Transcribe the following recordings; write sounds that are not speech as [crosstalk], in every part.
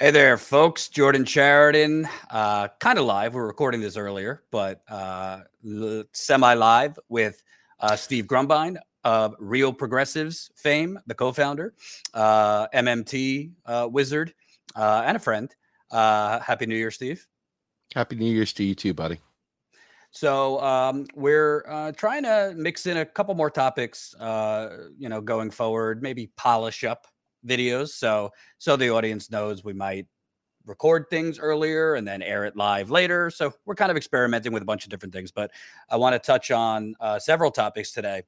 Hey there, folks. Jordan Chariton, uh, kind of live. We're recording this earlier, but uh, semi live with uh, Steve Grumbine of Real Progressives fame, the co founder, uh, MMT uh, wizard, uh, and a friend. Happy New Year, Steve. Happy New Year's to you too, buddy. So um, we're trying to mix in a couple more topics, you know, going forward, maybe polish up videos so so the audience knows we might record things earlier and then air it live later so we're kind of experimenting with a bunch of different things but i want to touch on uh, several topics today.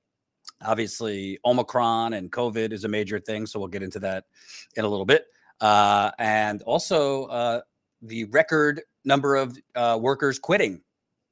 Obviously omicron and covid is a major thing so we'll get into that in a little bit uh, and also uh, the record number of uh, workers quitting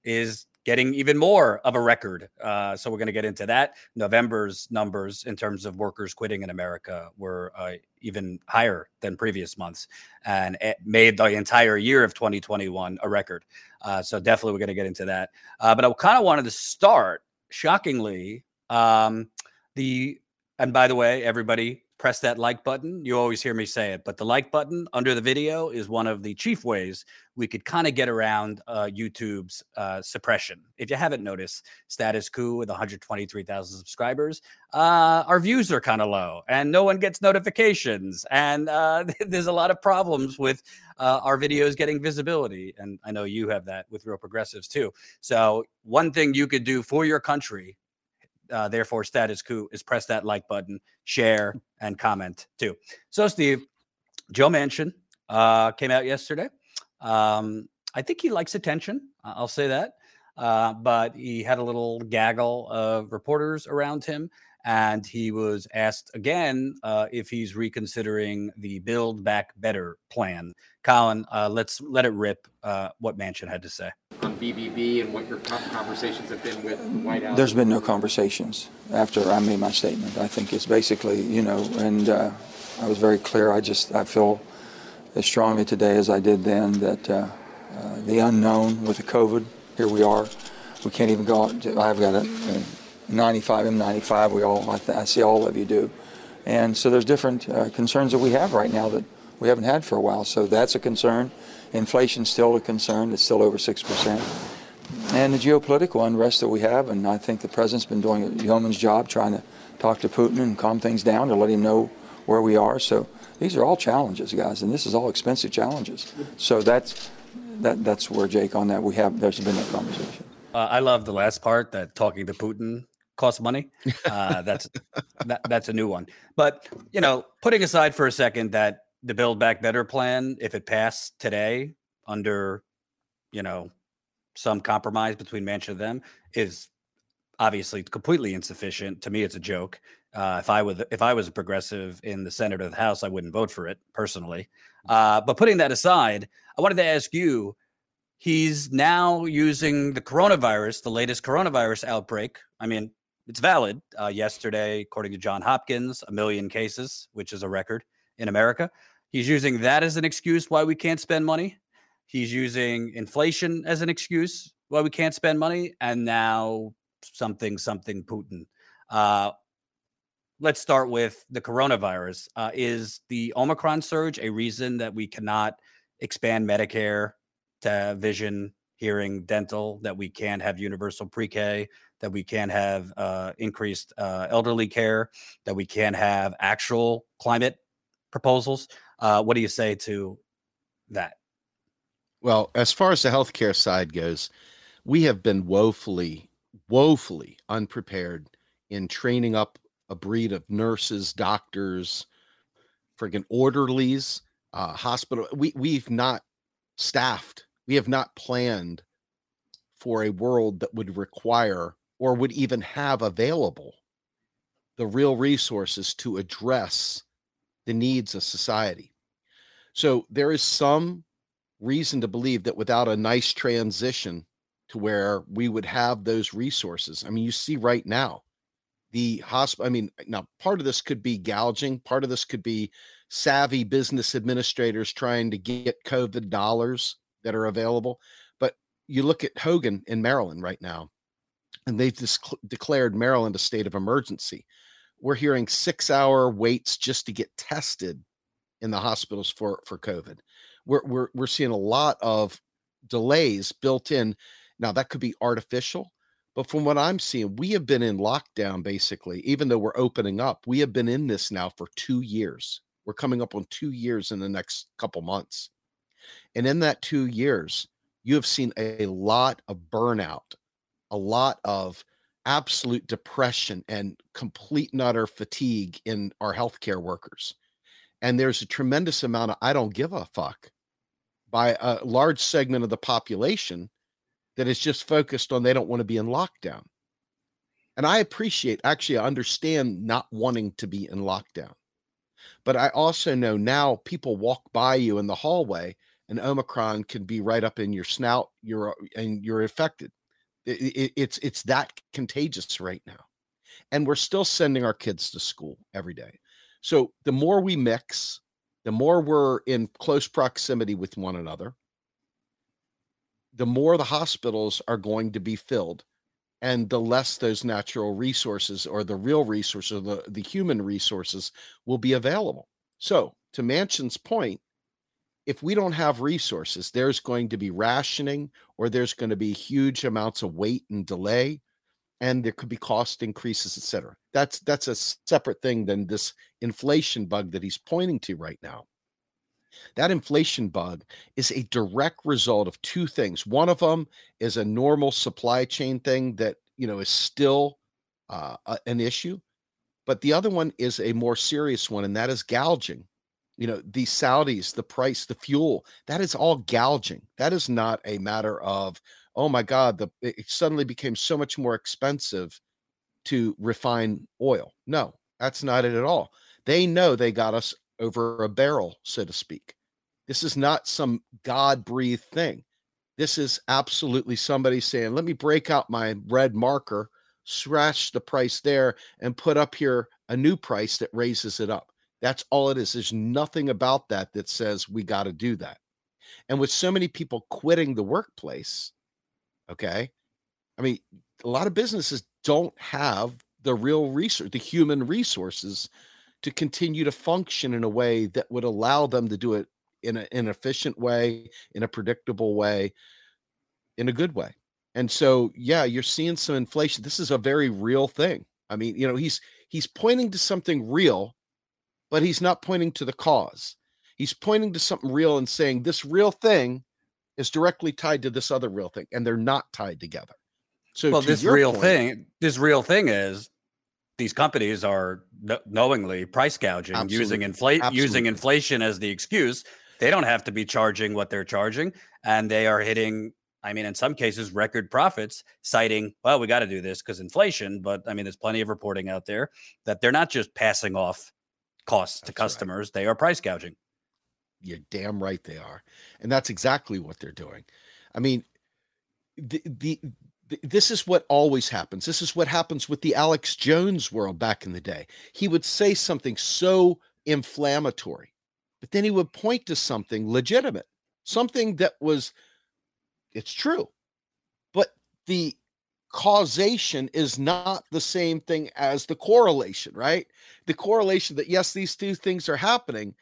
is getting even more of a record. Uh, so we're going to get into that. November's numbers in terms of workers quitting in America were uh, even higher than previous months and it made the entire year of 2021 a record. Uh, so definitely we're going to get into that. Uh, but I kind of wanted to start, shockingly, um, the and by the way, everybody press that like button. You always hear me say it, but the like button under the video is one of the chief ways we could kind of get around uh, YouTube's uh, suppression. If you haven't noticed, Status Coup with 123,000 subscribers, uh, our views are kind of low and no one gets notifications. And uh, [laughs] there's a lot of problems with uh, our videos getting visibility. And I know you have that with Real Progressives too. So, one thing you could do for your country uh, therefore Status Coup is press that like button, share, and comment too. So, Steve, Joe Manchin uh, came out yesterday. Um, I think he likes attention. I'll say that. Uh, but he had a little gaggle of reporters around him. And he was asked again uh, if he's reconsidering the Build Back Better plan. Colin, uh, let's let it rip uh, what Manchin had to say on BBB and what your conversations have been with the White House? There's been no conversations after I made my statement. I think it's basically, you know, and uh, I was very clear. I just I feel as strongly today as I did then that uh, uh, the unknown with the COVID. Here we are. We can't even go. Out, I've got a, a 95 N95. We all I, I, see all of you do, and so there's different uh, concerns that we have right now that we haven't had for a while. So that's a concern. Inflation's still a concern. It's still over 6%. And the geopolitical unrest that we have, and I think the president's been doing a yeoman's job trying to talk to Putin and calm things down to let him know where we are. So these are all challenges, guys, and this is all expensive challenges. So that's that, that's where Jake on that we have there's been that conversation. Uh, I love the last part that talking to Putin costs money. [laughs] Uh, that's that, that's a new one. But you know, putting aside for a second that the Build Back Better plan, if it passed today under, you know, some compromise between Manchin and them, is obviously completely insufficient. To me, it's a joke. Uh, if I was if I was a progressive in the Senate or the House, I wouldn't vote for it personally. Mm. Uh, but putting that aside, I wanted to ask you. He's now using the coronavirus, the latest coronavirus outbreak. I mean, it's valid. Uh, yesterday, according to John Hopkins, a million cases, which is a record in America. He's using that as an excuse why we can't spend money. He's using inflation as an excuse why we can't spend money. And now something, something Putin. Uh, let's start with the coronavirus. Uh, is the Omicron surge a reason that we cannot expand Medicare to vision, hearing, dental, that we can't have universal pre K, that we can't have uh, increased uh, elderly care, that we can't have actual climate proposals? Uh, what do you say to that? Well, as far as the healthcare side goes, we have been woefully, woefully unprepared in training up a breed of nurses, doctors, friggin' orderlies, uh, hospital. We we've not staffed. We have not planned for a world that would require or would even have available the real resources to address the needs of society. So there is some reason to believe that without a nice transition to where we would have those resources. I mean, you see right now the hospital. I mean, now part of this could be gouging, part of this could be savvy business administrators trying to get COVID dollars that are available. But you look at Hogan in Maryland right now, and they've just declared Maryland a state of emergency. We're hearing six hour waits just to get tested in the hospitals for for COVID. We're we're we're seeing a lot of delays built in. Now that could be artificial, but from what I'm seeing, we have been in lockdown basically, even though we're opening up. We have been in this now for two years. We're coming up on two years in the next couple months. And in that two years, you have seen a lot of burnout, a lot of absolute depression and complete and utter fatigue in our healthcare workers. And there's a tremendous amount of I don't give a fuck by a large segment of the population that is just focused on they don't want to be in lockdown. And I appreciate, actually, I understand not wanting to be in lockdown. But I also know now people walk by you in the hallway and Omicron can be right up in your snout, you're and you're infected. It, it, it's it's that contagious right now, and we're still sending our kids to school every day. So the more we mix, the more we're in close proximity with one another, the more the hospitals are going to be filled and the less those natural resources or the real resources or the, the human resources will be available. So, to Manchin's point, if we don't have resources, there's going to be rationing or there's going to be huge amounts of wait and delay and there could be cost increases, et cetera. That's that's a separate thing than this inflation bug that he's pointing to right now. That inflation bug is a direct result of two things. One of them is a normal supply chain thing that you know is still uh, an issue, but the other one is a more serious one, and that is gouging. You know, the Saudis, the price, the fuel, that is all gouging. That is not a matter of, oh my God, the it suddenly became so much more expensive to refine oil. No, that's not it at all. They know they got us over a barrel, so to speak. This is not some God breathed thing. This is absolutely somebody saying, let me break out my red marker, scratch the price there, and put up here a new price that raises it up. That's all it is. There's nothing about that that says we got to do that. And with so many people quitting the workplace, okay, I mean, a lot of businesses don't have the real resource, the human resources to continue to function in a way that would allow them to do it in a, an efficient way, in a predictable way, in a good way. And so, yeah, you're seeing some inflation. This is a very real thing. I mean, you know, he's he's pointing to something real, but he's not pointing to the cause. He's pointing to something real and saying this real thing is directly tied to this other real thing, and they're not tied together. So, well, to this real point- thing, this real thing is these companies are knowingly price gouging using Absolutely. inflate using inflation as the excuse. They don't have to be charging what they're charging, and they are hitting. I mean, in some cases, record profits, citing, "Well, we got to do this because inflation." But I mean, there's plenty of reporting out there that they're not just passing off costs to That's right. customers; they are price gouging. You're damn right they are. And that's exactly what they're doing. I mean, the, the, this is what always happens. This is what happens with the Alex Jones world back in the day. He would say something so inflammatory, but then he would point to something legitimate, something that was it's true. But the causation is not the same thing as the correlation, right? The correlation that yes, these two things are happening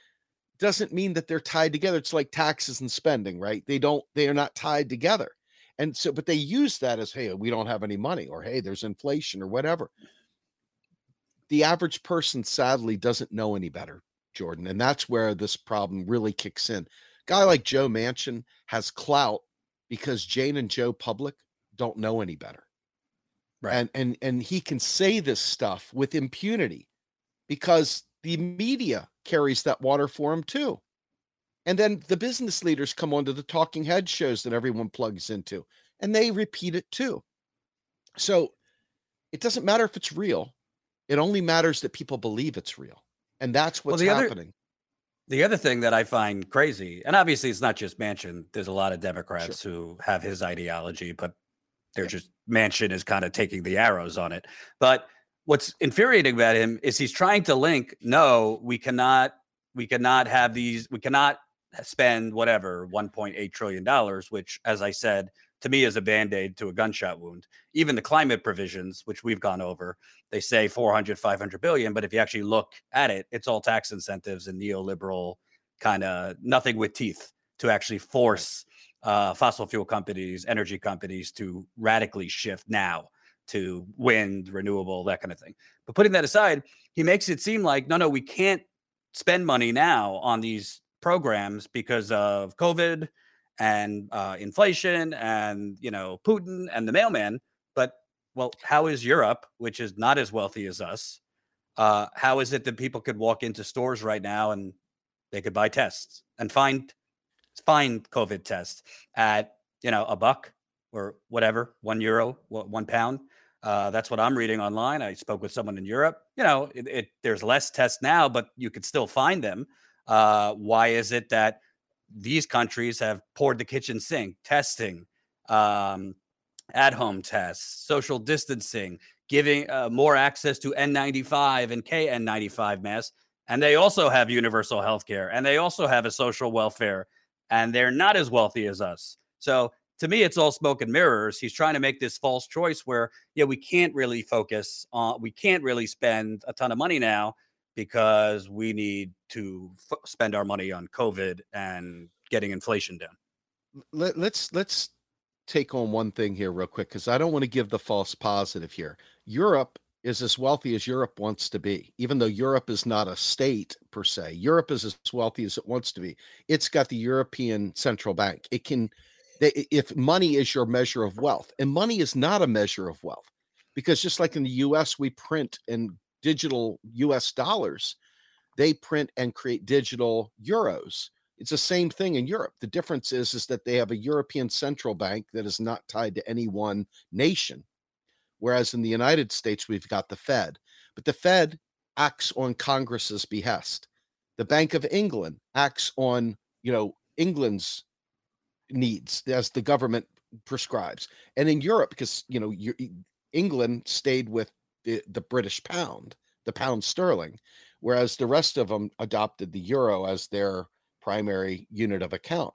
doesn't mean that they're tied together. It's like taxes and spending, right? They don't, they are not tied together. And so, but they use that as, hey, we don't have any money, or hey, there's inflation, or whatever. The average person sadly doesn't know any better, Jordan. And that's where this problem really kicks in. Guy like Joe Manchin has clout because Jane and Joe Public don't know any better. Right. And and and he can say this stuff with impunity because the media carries that water for him too. And then the business leaders come onto the talking head shows that everyone plugs into and they repeat it too. So it doesn't matter if it's real. It only matters that people believe it's real. And that's Well, what's the other- happening. The other thing that I find crazy, and obviously it's not just Manchin. There's a lot of Democrats who have his ideology, but they're Yeah. just Manchin is kind of taking the arrows on it. But what's infuriating about him is he's trying to link. No, we cannot. We cannot have these. We cannot spend whatever 1.8 trillion dollars, which, as I said, to me is a band aid to a gunshot wound. Even the climate provisions, which we've gone over, they say 400 500 billion but if you actually look at it it's all tax incentives and neoliberal kind of nothing with teeth to actually force uh, fossil fuel companies, energy companies to radically shift now to wind, renewable, that kind of thing. But putting that aside, he makes it seem like no, no, we can't spend money now on these programs because of COVID and uh, inflation and you know Putin and the mailman. But well, how is Europe, which is not as wealthy as us? Uh, how is it that people could walk into stores right now and they could buy tests and find find COVID tests at you know a buck or whatever, one euro, one pound? Uh, that's what I'm reading online. I spoke with someone in Europe. You know, it, it, there's less tests now, but you could still find them. Uh, why is it that these countries have poured the kitchen sink, testing, um, at home tests, social distancing, giving uh, more access to N95 and KN95 masks. And they also have universal health care and they also have a social welfare and they're not as wealthy as us. So to me, it's all smoke and mirrors. He's trying to make this false choice where, yeah, we can't really focus on, we can't really spend a ton of money now because we need to f- spend our money on COVID and getting inflation down. Let, let's let's take on one thing here real quick because I don't want to give the false positive here. Europe is as wealthy as Europe wants to be, even though Europe is not a state per se. Europe is as wealthy as it wants to be. It's got the European Central Bank. It can, if money is your measure of wealth, and money is not a measure of wealth, because just like in the US, we print in digital US dollars, they print and create digital euros. It's the same thing in Europe. The difference is, is that they have a European central bank that is not tied to any one nation. Whereas in the United States, we've got the Fed. But the Fed acts on Congress's behest. The Bank of England acts on, you know, England's needs as the government prescribes. And in Europe, because you know, England stayed with the, the British pound, the pound sterling, whereas the rest of them adopted the euro as their primary unit of account.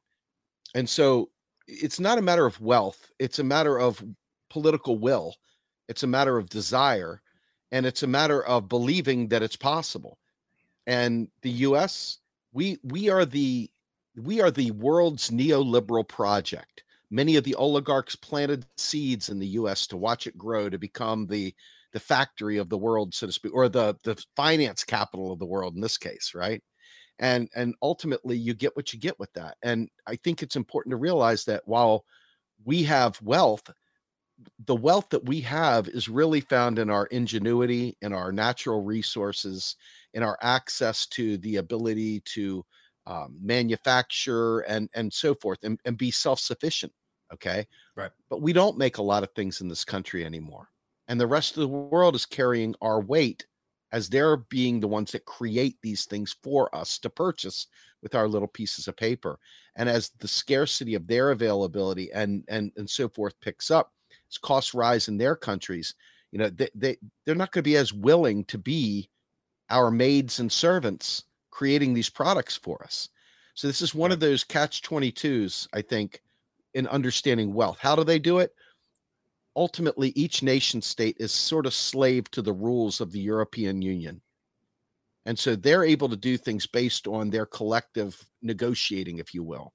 And so it's not a matter of wealth, it's a matter of political will, it's a matter of desire, and it's a matter of believing that it's possible. And the US, we we are the we are the world's neoliberal project. Many of the oligarchs planted seeds in the US to watch it grow to become the the factory of the world, so to speak, or the the finance capital of the world in this case, right? and and ultimately you get what you get with that and i think it's important to realize that while we have wealth the wealth that we have is really found in our ingenuity in our natural resources in our access to the ability to um, manufacture and and so forth and, and be self-sufficient okay? Right. But we don't make a lot of things in this country anymore and the rest of the world is carrying our weight as they're being the ones that create these things for us to purchase with our little pieces of paper and as the scarcity of their availability and and and so forth picks up as costs rise in their countries you know they, they they're not going to be as willing to be our maids and servants creating these products for us so this is one of those catch 22s i think in understanding wealth how do they do it ultimately each nation state is sort of slave to the rules of the European Union. And so they're able to do things based on their collective negotiating, if you will.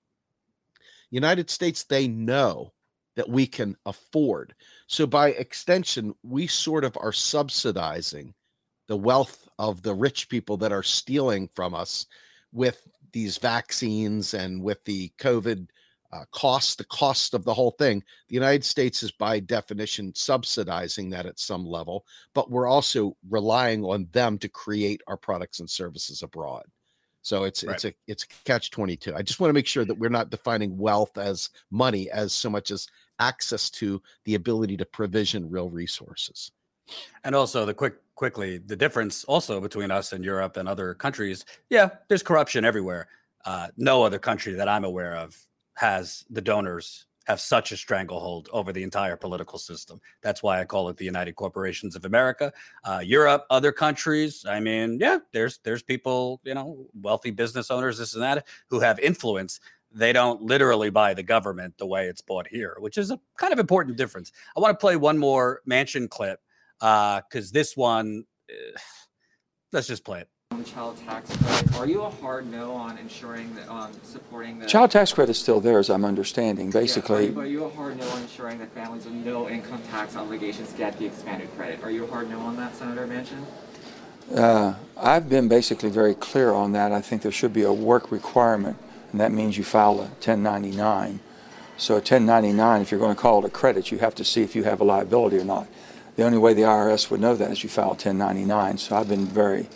United States, they know that we can afford. So by extension, we sort of are subsidizing the wealth of the rich people that are stealing from us with these vaccines and with the COVID uh, cost, the cost of the whole thing. The United States is by definition subsidizing that at some level, but we're also relying on them to create our products and services abroad. So it's right. it's a it's a catch 22. I just want to make sure that we're not defining wealth as money as so much as access to the ability to provision real resources. And also the quick quickly the difference also between us and Europe and other countries. Yeah, there's corruption everywhere. Uh, no other country that I'm aware of has the donors have such a stranglehold over the entire political system. That's why I call it the United Corporations of America. Uh, Europe, other countries. I mean, yeah, there's there's people, you know, wealthy business owners, this and that, who have influence. They don't literally buy the government the way it's bought here, which is a kind of important difference. I want to play one more Manchin clip because uh, this one, uh, [sighs] let's just play it. on the child tax credit. Are you a hard no on ensuring that on supporting the Child tax credit is still there, as I'm understanding. Yeah, are Basically, you- Are you a hard no on ensuring that families with no income tax obligations get the expanded credit? Are you a hard no on that, Senator Manchin? uh, I've been basically very clear on that. I think there should be a work requirement, and that means you file a 1099. So a 1099, if you're going to call it a credit, you have to see if you have a liability or not. The only way the IRS would know that is you file 1099. So I've been very,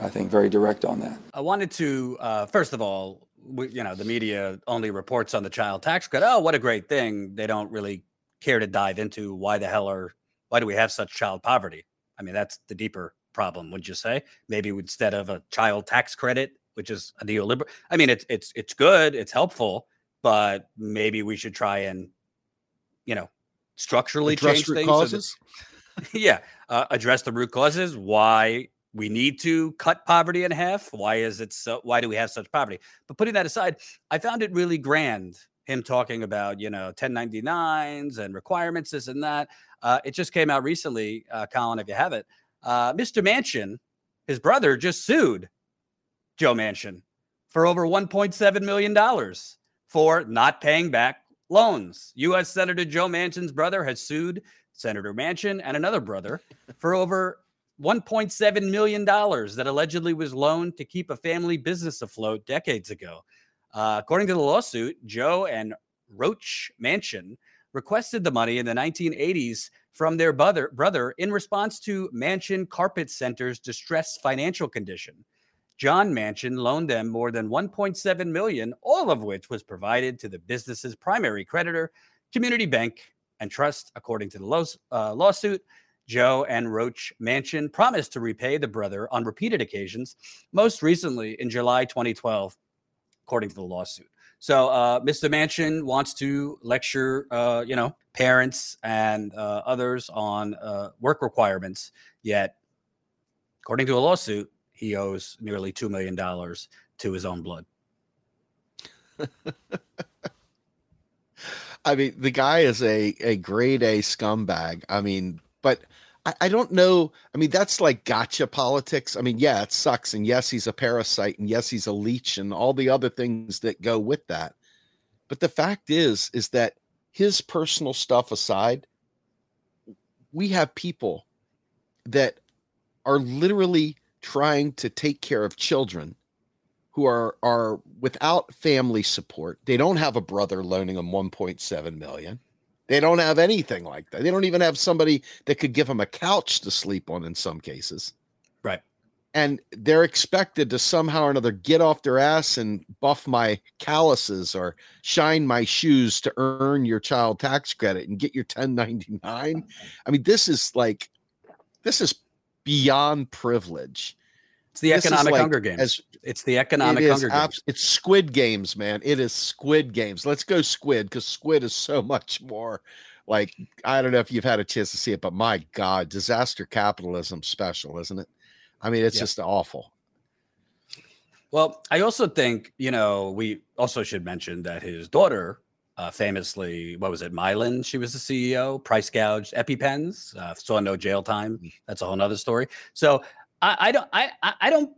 I think, very direct on that. I wanted to, uh, first of all, we, you know, the media only reports on the child tax credit. Oh, what a great thing! They don't really care to dive into why the hell are why do we have such child poverty? I mean, that's the deeper problem, would you say? Maybe instead of a child tax credit, which is a neoliberal. I mean, it's it's it's good, it's helpful, but maybe we should try and, you know, structurally Address change root things. so causes. [laughs] yeah, uh, address the root causes. Why we need to cut poverty in half? Why is it so? Why do we have such poverty? But putting that aside, I found it really grand him talking about you know 1099s and requirements, this and that. Uh, it just came out recently, uh, Colin, if you have it. Uh, Mr. Manchin, his brother, just sued Joe Manchin for over 1.7 million dollars for not paying back loans. U.S. Senator Joe Manchin's brother has sued Senator Manchin and another brother for over $1.7 million that allegedly was loaned to keep a family business afloat decades ago. Uh, according to the lawsuit, Joe and Roach Manchin requested the money in the 1980s from their brother, brother in response to Manchin Carpet Center's distressed financial condition. John Manchin loaned them more than 1.7 million, all of which was provided to the business's primary creditor, Community Bank and Trust. According to the laws- uh, lawsuit, Joe and Roach Manchin promised to repay the brother on repeated occasions, most recently in July 2012, according to the lawsuit. So, uh, Mr. Manchin wants to lecture, uh, you know, parents and uh, others on uh, work requirements. Yet, according to a lawsuit, he owes nearly two million dollars to his own blood. [laughs] I mean, the guy is a a grade A scumbag. I mean, but I, I don't know. I mean, that's like gotcha politics. I mean, yeah, it sucks. And yes, he's a parasite, and yes, he's a leech, and all the other things that go with that. But the fact is, is that his personal stuff aside, we have people that are literally trying to take care of children who are are without family support. They don't have a brother loaning them 1.7 million. They don't have anything like that. They don't even have somebody that could give them a couch to sleep on in some cases. Right. And they're expected to somehow or another get off their ass and buff my calluses or shine my shoes to earn your child tax credit and get your 1099. [laughs] I mean, this is like this is beyond privilege. It's the This economic like Hunger Games. as- it's the economic it Hunger Games. it's Squid Games, man. It is Squid Games. Let's go Squid because Squid is so [laughs] much more like I don't know if you've had a chance to see it, but my God, disaster capitalism special, isn't it? I mean, it's Yeah. just awful. Well, I also think, you know, we also should mention that his daughter uh, famously, what was it, Mylan? She was the CEO, price gouged EpiPens, uh, saw no jail time. That's a whole nother story. So I, I don't, I, I don't,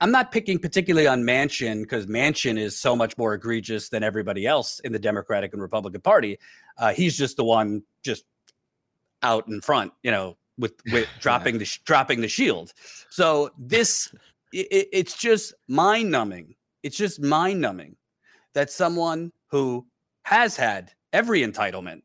I'm not picking particularly on Manchin because Manchin is so much more egregious than everybody else in the Democratic and Republican Party. Uh, he's just the one just out in front, you know, with [laughs] with dropping the dropping the shield. So this i i- it's just mind numbing. It's just mind numbing that someone who has had every entitlement,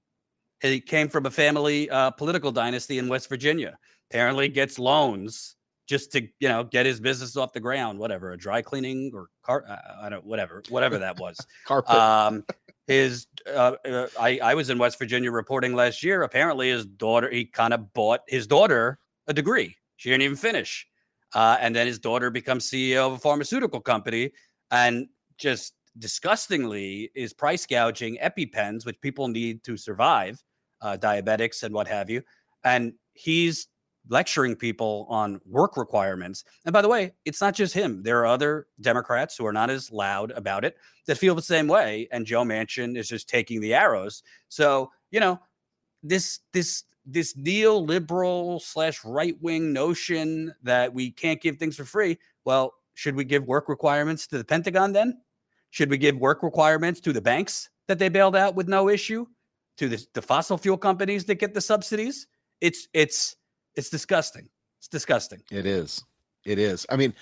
he came from a family uh, political dynasty in West Virginia, apparently gets loans just to you know get his business off the ground, whatever, a dry cleaning or car, I I don't know, whatever, whatever that was. [laughs] Carpet. Um, his, uh, uh, I, I was in West Virginia reporting last year. Apparently, his daughter, he kind of bought his daughter a degree. She didn't even finish. Uh, and then his daughter becomes CEO of a pharmaceutical company and just disgustingly is price gouging EpiPens, which people need to survive, uh, diabetics and what have you. And he's lecturing people on work requirements. And by the way, it's not just him. There are other Democrats who are not as loud about it that feel the same way. And Joe Manchin is just taking the arrows. So, you know, this this this neoliberal slash right wing notion that we can't give things for free. Well, should we give work requirements to the Pentagon then? Should we give work requirements to the banks that they bailed out with no issue? To the, the fossil fuel companies that get the subsidies? It's it's it's disgusting. It's disgusting. It is. It is. I mean,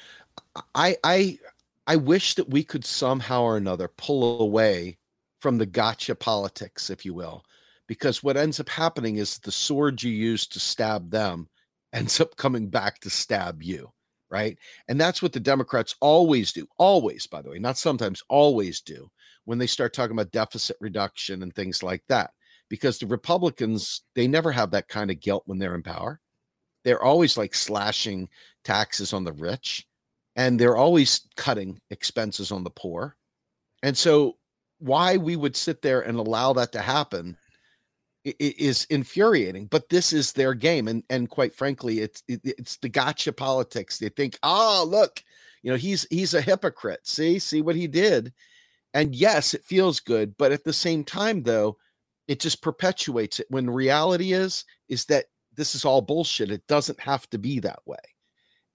I I I wish that we could somehow or another pull away from the gotcha politics, if you will, because what ends up happening is the sword you use to stab them [laughs] ends up coming back to stab you, right? And that's what the Democrats always do. Always, by the way, not sometimes, always do when they start talking about deficit reduction and things like that. Because the Republicans, they never have that kind of guilt when they're in power. They're always like slashing taxes on the rich and they're always cutting expenses on the poor. And so why we would sit there and allow that to happen is infuriating but this is their game and and quite frankly it's it's the gotcha politics. They think oh look you know he's he's a hypocrite. See? See what he did? And yes it feels good but at the same time though it just perpetuates it when reality is is that this is all bullshit it doesn't have to be that way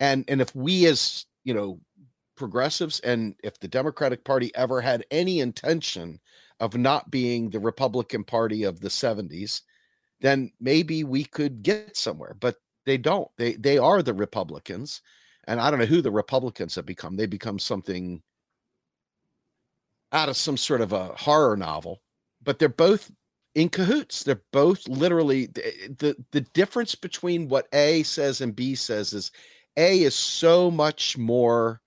and and if we as you know progressives and if the Democratic Party ever had any intention of not being the Republican Party of the 70s, then maybe we could get somewhere. But they don't. They they are the Republicans. And I don't know who the Republicans have become. They become something out of some sort of a horror novel, but they're both in cahoots. They're both literally the, the, the difference between what A says and B says is A is so much more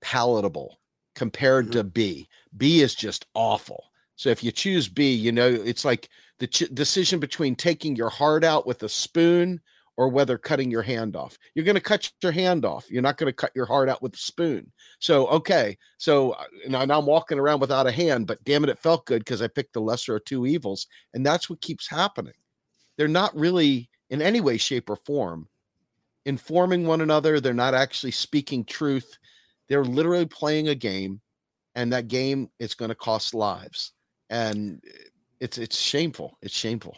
palatable compared mm-hmm. to B. B is just awful. So if you choose B, you know, it's like the ch- decision between taking your heart out with a spoon or whether cutting your hand off. You're going to cut your hand off. You're not going to cut your heart out with a spoon. So, okay. So uh, now, now I'm walking around without a hand, but damn it, it felt good because I picked the lesser of two evils. And that's what keeps happening. They're not really in any way, shape, or form informing one another. They're not actually speaking truth. They're literally playing a game, and that game is going to cost lives, and it's it's shameful. It's shameful.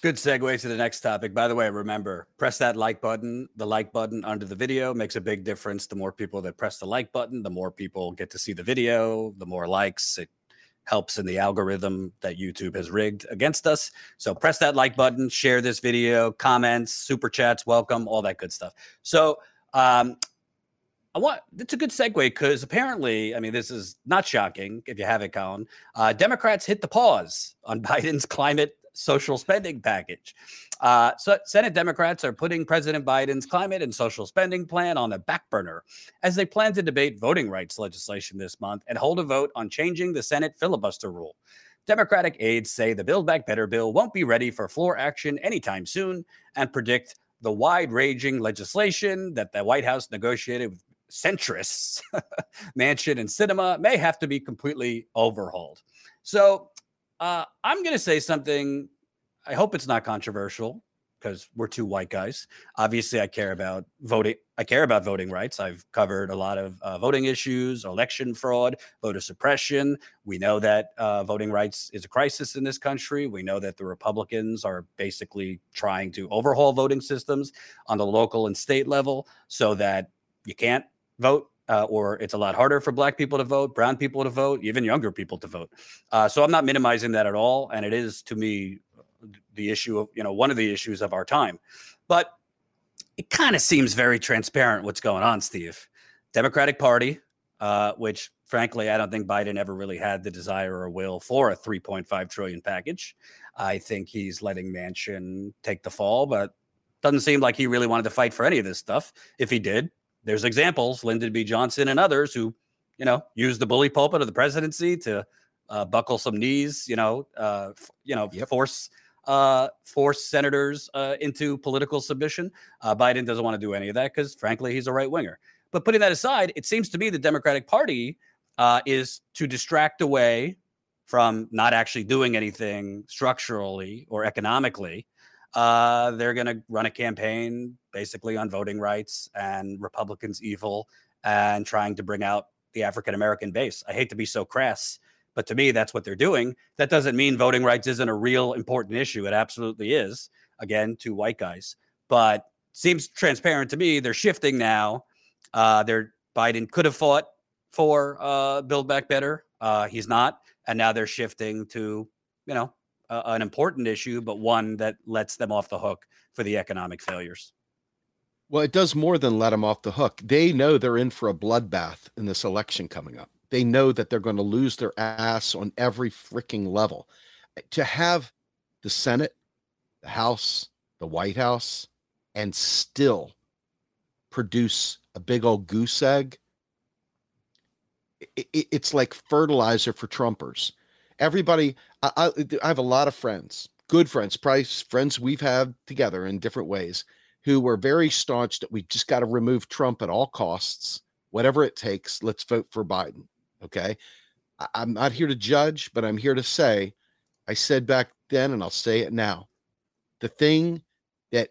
Good segue to the next topic. By the way, remember, press that like button. The like button under the video makes a big difference. The more people that press the like button, the more people get to see the video, the more likes. It helps in the algorithm that YouTube has rigged against us. So press that like button, share this video, comments, super chats, welcome, all that good stuff. So um, I want it's a good segue because apparently, I mean, this is not shocking if you have it, Colin. Uh, Democrats hit the pause on [laughs] Biden's climate social spending package. Uh, so Senate Democrats are putting President Biden's climate and social spending plan on the back burner as they plan to debate voting rights legislation this month and hold a vote on changing the Senate filibuster rule. Democratic aides say the Build Back Better bill won't be ready for floor action anytime soon and predict the wide ranging legislation that the White House negotiated with centrists, [laughs] Manchin and Sinema may have to be completely overhauled. So uh, I'm going to say something. I hope it's not controversial because we're two white guys. Obviously, I care about voting. I care about voting rights. I've covered a lot of uh, voting issues, election fraud, voter suppression. We know that uh, voting rights is a crisis in this country. We know that the Republicans are basically trying to overhaul voting systems on the local and state level so that you can't vote, uh, or it's a lot harder for black people to vote, brown people to vote, even younger people to vote. Uh, so I'm not minimizing that at all, and it is to me the issue of you know one of the issues of our time. But it kind of seems very transparent what's going on, Steve. Democratic Party, uh, which frankly I don't think Biden ever really had the desire or will for a 3.5 trillion package. I think he's letting Manchin take the fall, but doesn't seem like he really wanted to fight for any of this stuff. If he did, there's examples, Lyndon B. Johnson and others who, you know, use the bully pulpit of the presidency to uh, buckle some knees, you know, uh, f- you know, yep. force uh, force senators uh, into political submission. Uh, Biden doesn't want to do any of that because, frankly, he's a right winger. But putting that aside, it seems to me the Democratic Party uh, is to distract away from not actually doing anything structurally or economically uh, they're going to run a campaign basically on voting rights and Republicans evil and trying to bring out the African American base. I hate to be so crass, But to me, that's what they're doing. That doesn't mean voting rights isn't a real important issue. It absolutely is. Again, two white guys, but seems transparent to me. They're shifting now. Uh, they're Biden could have fought for uh, Build Back Better. Uh, he's not, and now they're shifting to you know an important issue, but one that lets them off the hook for the economic failures. Well, it does more than let them off the hook. They know they're in for a bloodbath in this election coming up. They know that they're going to lose their ass on every freaking level. To have the Senate, the House, the White House, and still produce a big old goose egg, it, it, it's like fertilizer for Trumpers. Everybody, I, I, have a lot of friends, good friends, price friends we've had together in different ways, who were very staunch that we just got to remove Trump at all costs, whatever it takes. Let's vote for Biden. Okay. I, I'm not here to judge, but I'm here to say, I said back then, and I'll say it now. The thing that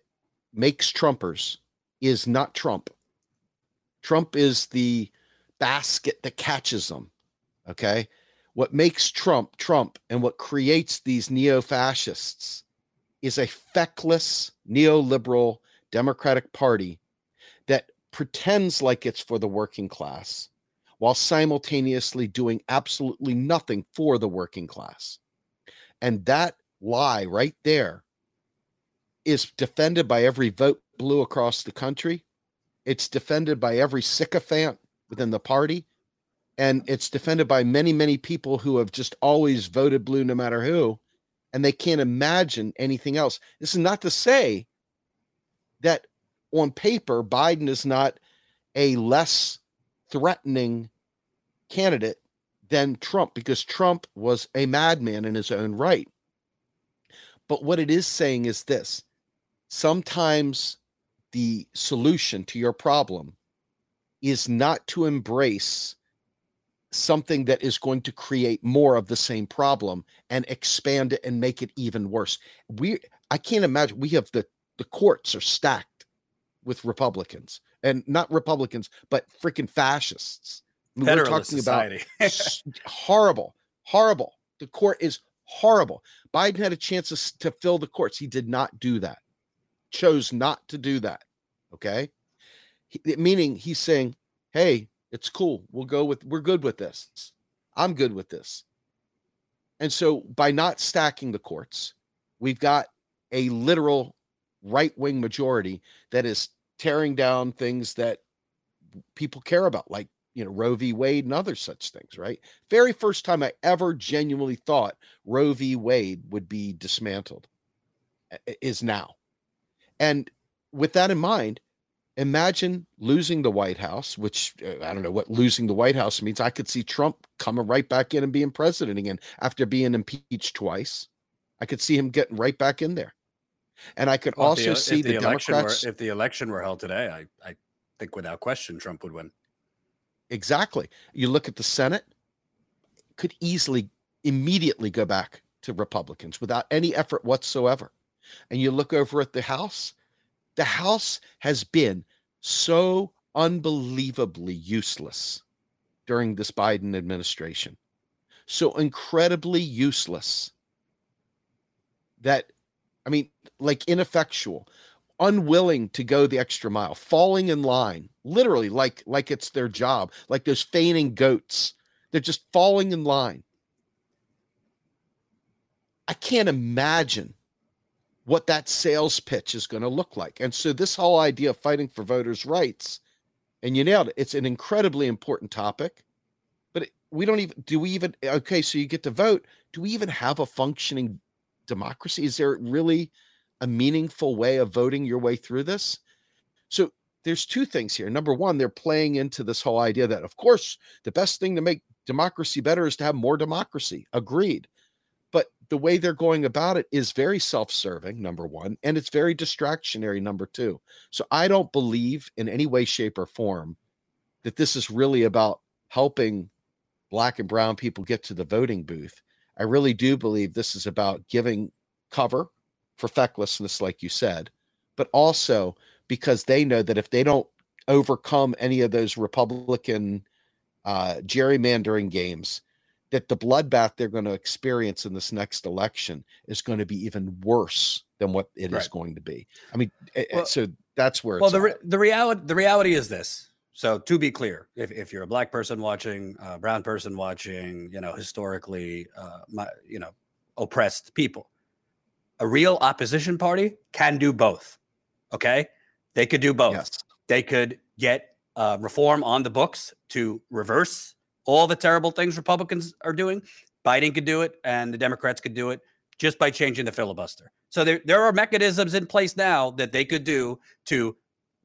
makes Trumpers is not Trump. Trump is the basket that catches them. Okay. What makes Trump Trump and what creates these neo fascists is a feckless neoliberal Democratic Party that pretends like it's for the working class while simultaneously doing absolutely nothing for the working class. And that lie right there is defended by every vote blue across the country. It's defended by every sycophant within the party. And it's defended by many, many people who have just always voted blue no matter who. And they can't imagine anything else. This is not to say that on paper, Biden is not a less threatening candidate than Trump because Trump was a madman in his own right. But what it is saying is this sometimes the solution to your problem is not to embrace something that is going to create more of the same problem and expand it and make it even worse. We I can't imagine we have the the courts are stacked with Republicans and not Republicans, but freaking fascists. Mean, we're talking society. about horrible, horrible. The court is horrible. Biden had a chance to, to fill the courts. He did not do that. Chose not to do that. Okay. He, meaning he's saying, hey, it's cool. We'll go with, we're good with this. I'm good with this. And so by not stacking the courts, we've got a literal right wing majority that is tearing down things that people care about, like you know Roe v. Wade and other such things. Right? Very first time I ever genuinely thought Roe v. Wade would be dismantled is now, and with that in mind, imagine losing the White House, which uh, I don't know what losing the White House means. I could see Trump coming right back in and being president again after being impeached twice. I could see him getting right back in there. And I could Well, also the, see the, the, election Democrats were if the election were held today, I I think without question Trump would win. exactly. You look at the Senate, could easily immediately go back to Republicans without any effort whatsoever. And you look over at the House, the House has been so unbelievably useless during this Biden administration. So incredibly useless that, I mean, like ineffectual, unwilling to go the extra mile, falling in line, literally like like it's their job, like those feigning goats. They're just falling in line. I can't imagine what that sales pitch is going to look like. And so this whole idea of fighting for voters' rights, and you nailed it. It's an incredibly important topic, but we don't even do we even okay, so you get to vote. Do we even have a functioning democracy? Is there really a meaningful way of voting your way through this? So there's two things here. Number one, they're playing into this whole idea that, of course, the best thing to make democracy better is to have more democracy. Agreed. The way they're going about it is very self serving, number one, and it's very distractionary, number two. So I don't believe in any way, shape, or form that this is really about helping black and brown people get to the voting booth. I really do believe this is about giving cover for fecklessness, like you said, but also because they know that if they don't overcome any of those Republican uh, gerrymandering games, that the bloodbath they're going to experience in this next election is going to be even worse than what it is Right. going to be. I mean, Well- so that's where well the, re- the reality the reality is this so to be clear if, if you're a black person watching a brown person watching you know historically uh, my, you know oppressed people a real opposition party can do both okay they could do both yes. they could get uh, reform on the books to reverse all the terrible things republicans are doing biden could do it and the democrats could do it just by changing the filibuster so there, there are mechanisms in place now that they could do to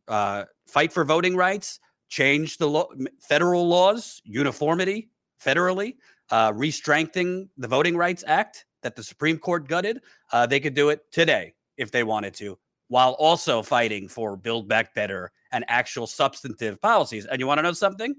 uh, fight for voting rights, change the m- federal laws, uniformity federally, uh, re-strengthening the Voting Rights Act that the Supreme Court gutted. Uh, they could do it today if they wanted to, while also fighting for Build Back Better and actual substantive policies. And you want to know something?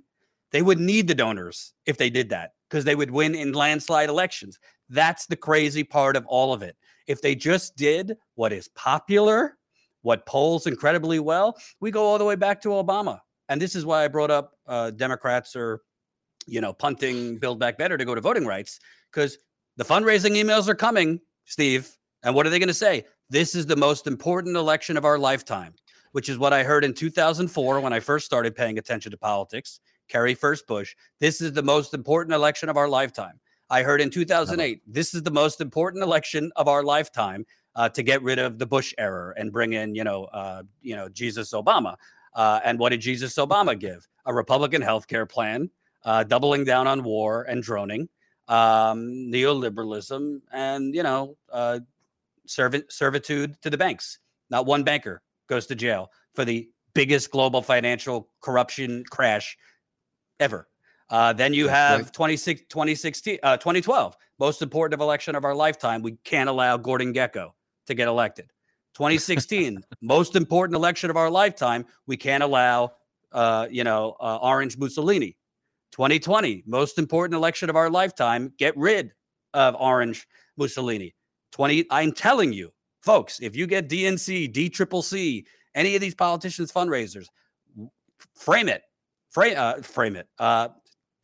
They would need the donors if they did that because they would win in landslide elections. That's the crazy part of all of it. If they just did what is popular, what polls incredibly well, we go all the way back to Obama. And this is why I brought up uh, Democrats are, you know, punting Build Back Better to go to voting rights because the fundraising emails are coming, Steve. And what are they going to say? This is the most important election of our lifetime, which is what I heard in 2004 when I first started paying attention to politics. Kerry First Bush. This is the most important election of our lifetime. I heard in 2008, this is the most important election of our lifetime uh, to get rid of the Bush error and bring in, you know, uh, you know, Jesus Obama. Uh, and what did Jesus Obama give? A Republican health care plan, uh, doubling down on war and droning, um, neoliberalism, and you know, uh, servi- servitude to the banks. Not one banker goes to jail for the biggest global financial corruption crash ever. Uh, then you That's have right. 26, 2016, uh, 2012, most important of election of our lifetime. We can't allow Gordon Gekko to get elected. 2016, [laughs] most important election of our lifetime. We can't allow, uh, you know, uh, Orange Mussolini. 2020, most important election of our lifetime. Get rid of Orange Mussolini. 20. I'm telling you, folks, if you get DNC, D Triple C, any of these politicians' fundraisers, frame it, frame, uh, frame it, uh,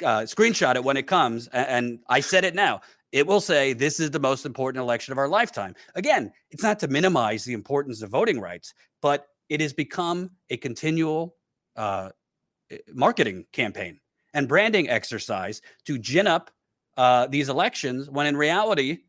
uh, screenshot it when it comes. a- And I said it now. It will say this is the most important election of our lifetime. Again, it's not to minimize the importance of voting rights, but it has become a continual uh, eh, marketing campaign and branding exercise to gin up uh, these elections when in reality,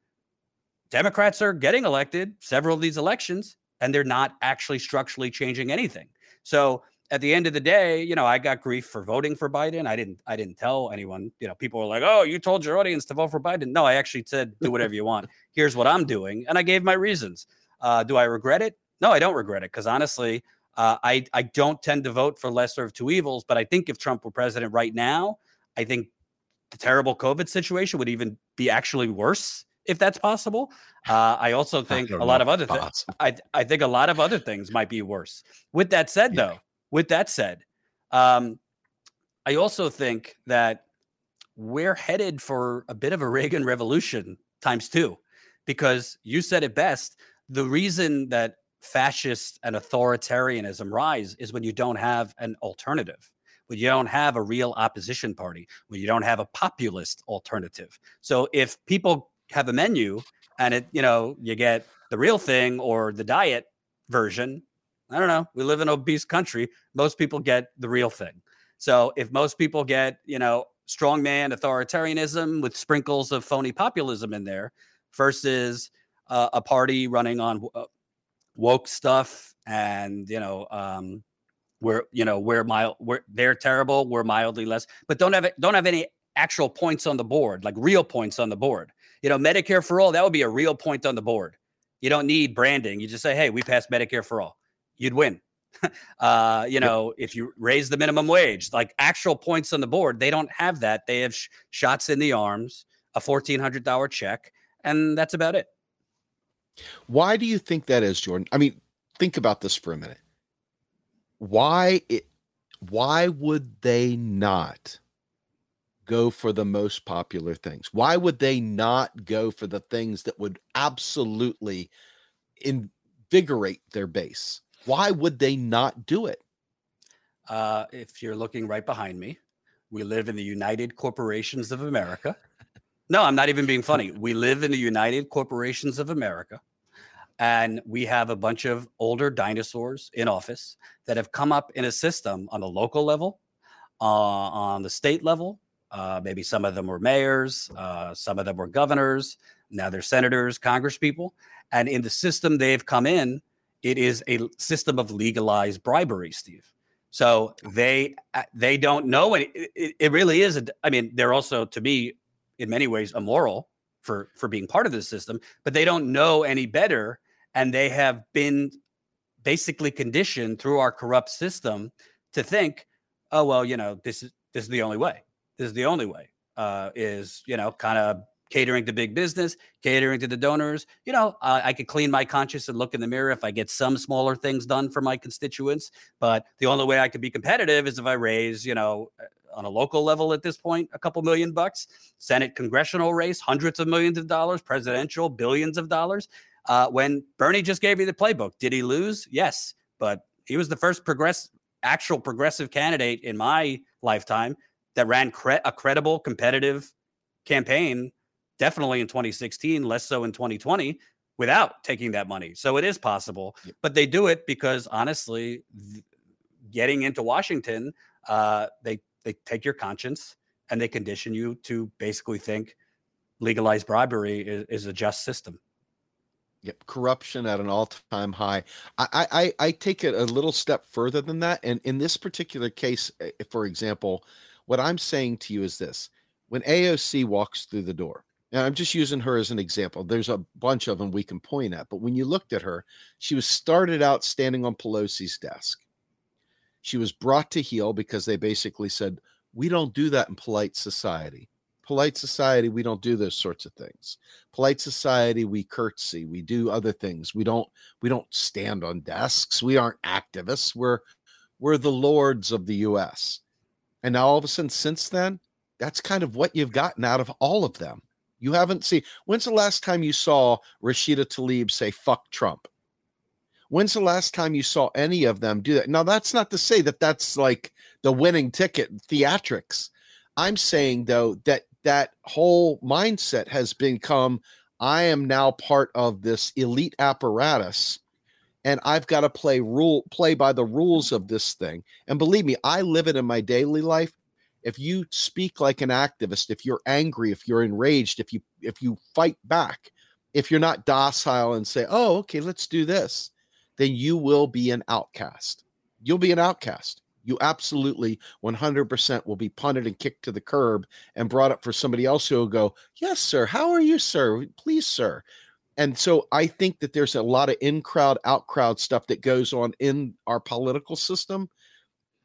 Democrats are getting elected several of these elections and they're not actually structurally changing anything. So at the end of the day, you know, I got grief for voting for Biden. I didn't I didn't tell anyone, you know, people were like, "Oh, you told your audience to vote for Biden." No, I actually said do whatever you want. Here's what I'm doing, and I gave my reasons. Uh, do I regret it? No, I don't regret it because honestly, uh, I I don't tend to vote for lesser of two evils. But I think if Trump were president right now, I think the terrible COVID situation would even be actually worse if that's possible. Uh, I also think a lot of other things. I I think a lot of other things might be worse. With that said, Yeah. though, with that said, um, I also think that we're headed for a bit of a [laughs] Reagan revolution times two, because you said it best. The reason that fascist and authoritarianism rise is when you don't have an alternative, when you don't have a real opposition party, when you don't have a populist alternative. So if people have a menu and it, you know, you get the real thing or the diet version, I don't know. We live in an obese country. Most people get the real thing. So if most people get, you know, strongman authoritarianism with sprinkles of phony populism in there versus uh, a party running on uh, woke stuff and, you know, um, we're, you know, we're mild, we're, they're terrible. We're mildly less, but don't have, don't have any actual points on the board, like real points on the board. You know, Medicare for all, that would be a real point on the board. You don't need branding. You just say, hey, we passed Medicare for all. You'd win. [laughs] uh, you know, if you raise the minimum wage, like actual points on the board, they don't have that. They have sh- shots in the arms, a fourteen hundred dollar check, and that's about it. Why do you think that is, Jordan? I mean, think about this for a minute. Why it why would they not go for the most popular things? Why would they not go for the things that would absolutely invigorate their base? Why would they not do it? Uh, if you're looking right behind me, we live in the United Corporations of America. No, I'm not even being [laughs] funny. We live in the United Corporations of America, and we have a bunch of older dinosaurs in office that have come up in a system on the local level, uh, on the state level. Uh, maybe some of them were mayors, uh, some of them were governors. Now they're senators, congresspeople. And in the system they've come in, it is a system of legalized bribery, Steve. So they uh, they don't know any. It, it really is. A, I mean, they're also to me, in many ways, immoral for for being part of this system. But they don't know any better, and they have been basically conditioned through our corrupt system to think, oh well, you know, this is this is the only way. This is the only way. Uh, is you know kind of catering to big business, catering to the donors. You know, I could clean my conscience and look in the mirror if I get some smaller things done for my constituents. But the only way I could be competitive is if I raise, you know, uh, on a local level at this point, a couple million bucks, Senate congressional race, hundreds of millions of dollars, presidential, billions of dollars. Uh, when Bernie just gave me the playbook, did he lose? Yes, but he was the first progress, actual progressive candidate in my lifetime that ran cre- a credible, competitive campaign definitely in 2016, less so in 2020 without taking that money. So it is possible, yep. but they do it because honestly, th- getting into Washington, uh, they they take your conscience and they condition you to basically think legalized bribery is, is a just system. Yep, corruption at an all-time high. I, I I take it a little step further than that, and in this particular case, eh, for example, what I'm saying to you is this: when AOC walks through the door, and I'm just using her as an example. There's a bunch of them we can point at, but when you looked at her, she was started out standing on Pelosi's desk. She was brought to heel because they basically said, "We don't do that in polite society. Polite society, we don't do those sorts of things. Polite society, we curtsy, we do other things. We don't we don't stand on desks. We aren't activists. We're we're the lords of the US." And now all of a sudden since then, that's kind of what you've gotten out of all of them you haven't seen. When's the last time you saw Rashida Tlaib say "fuck Trump"? When's the last time you saw any of them do that? Now, that's not to say that that's like the winning ticket theatrics. I'm saying though that that whole mindset has become I am now part of this elite apparatus and I've got to play rule play by the rules of this thing. And believe me, I live it in my daily life if you speak like an activist if you're angry if you're enraged if you if you fight back if you're not docile and say oh okay let's do this then you will be an outcast. You'll be an outcast. You absolutely 100% will be punted and kicked to the curb and brought up for somebody else who will go yes sir. How are you sir? Please sir. And so i think that there's a lot of in crowd out crowd stuff that goes on in our political system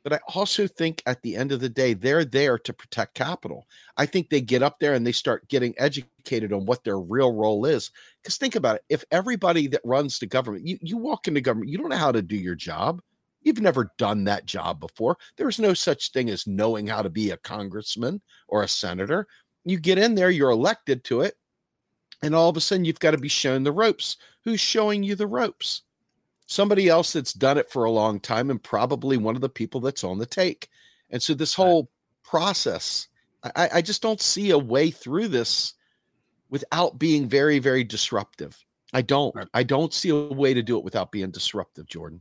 but I also think at the end of the day, they're there to protect capital. I think they get up there and they start getting educated on what their real role is. Because think about it if everybody that runs the government, you, you walk into government, you don't know how to do your job. You've never done that job before. There's no such thing as knowing how to be a congressman or a senator. You get in there, you're elected to it, and all of a sudden you've got to be shown the ropes. Who's showing you the ropes? Somebody else that's done it for a long time and probably one of the people that's on the take. And so this whole process, I, I just don't see a way through this without being very, very disruptive. I don't. I don't see a way to do it without being disruptive, Jordan.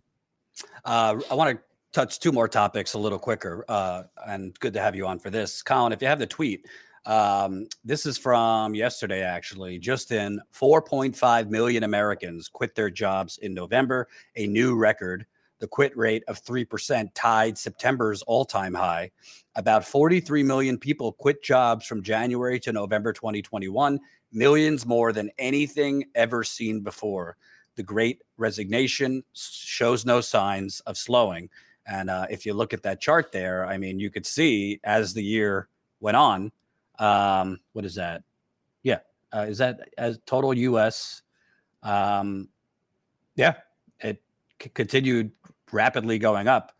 Uh, I want to touch two more topics a little quicker, uh, and good to have you on for this, Colin. If you have the tweet, um, this is from yesterday, actually. Just in 4.5 million Americans quit their jobs in November, a new record. The quit rate of 3% tied September's all time high. About 43 million people quit jobs from January to November 2021, millions more than anything ever seen before. The great resignation shows no signs of slowing. And uh, if you look at that chart there, I mean, you could see as the year went on, um, what is that? Yeah, uh, is that as total U.S. Um, yeah, it c- continued rapidly going up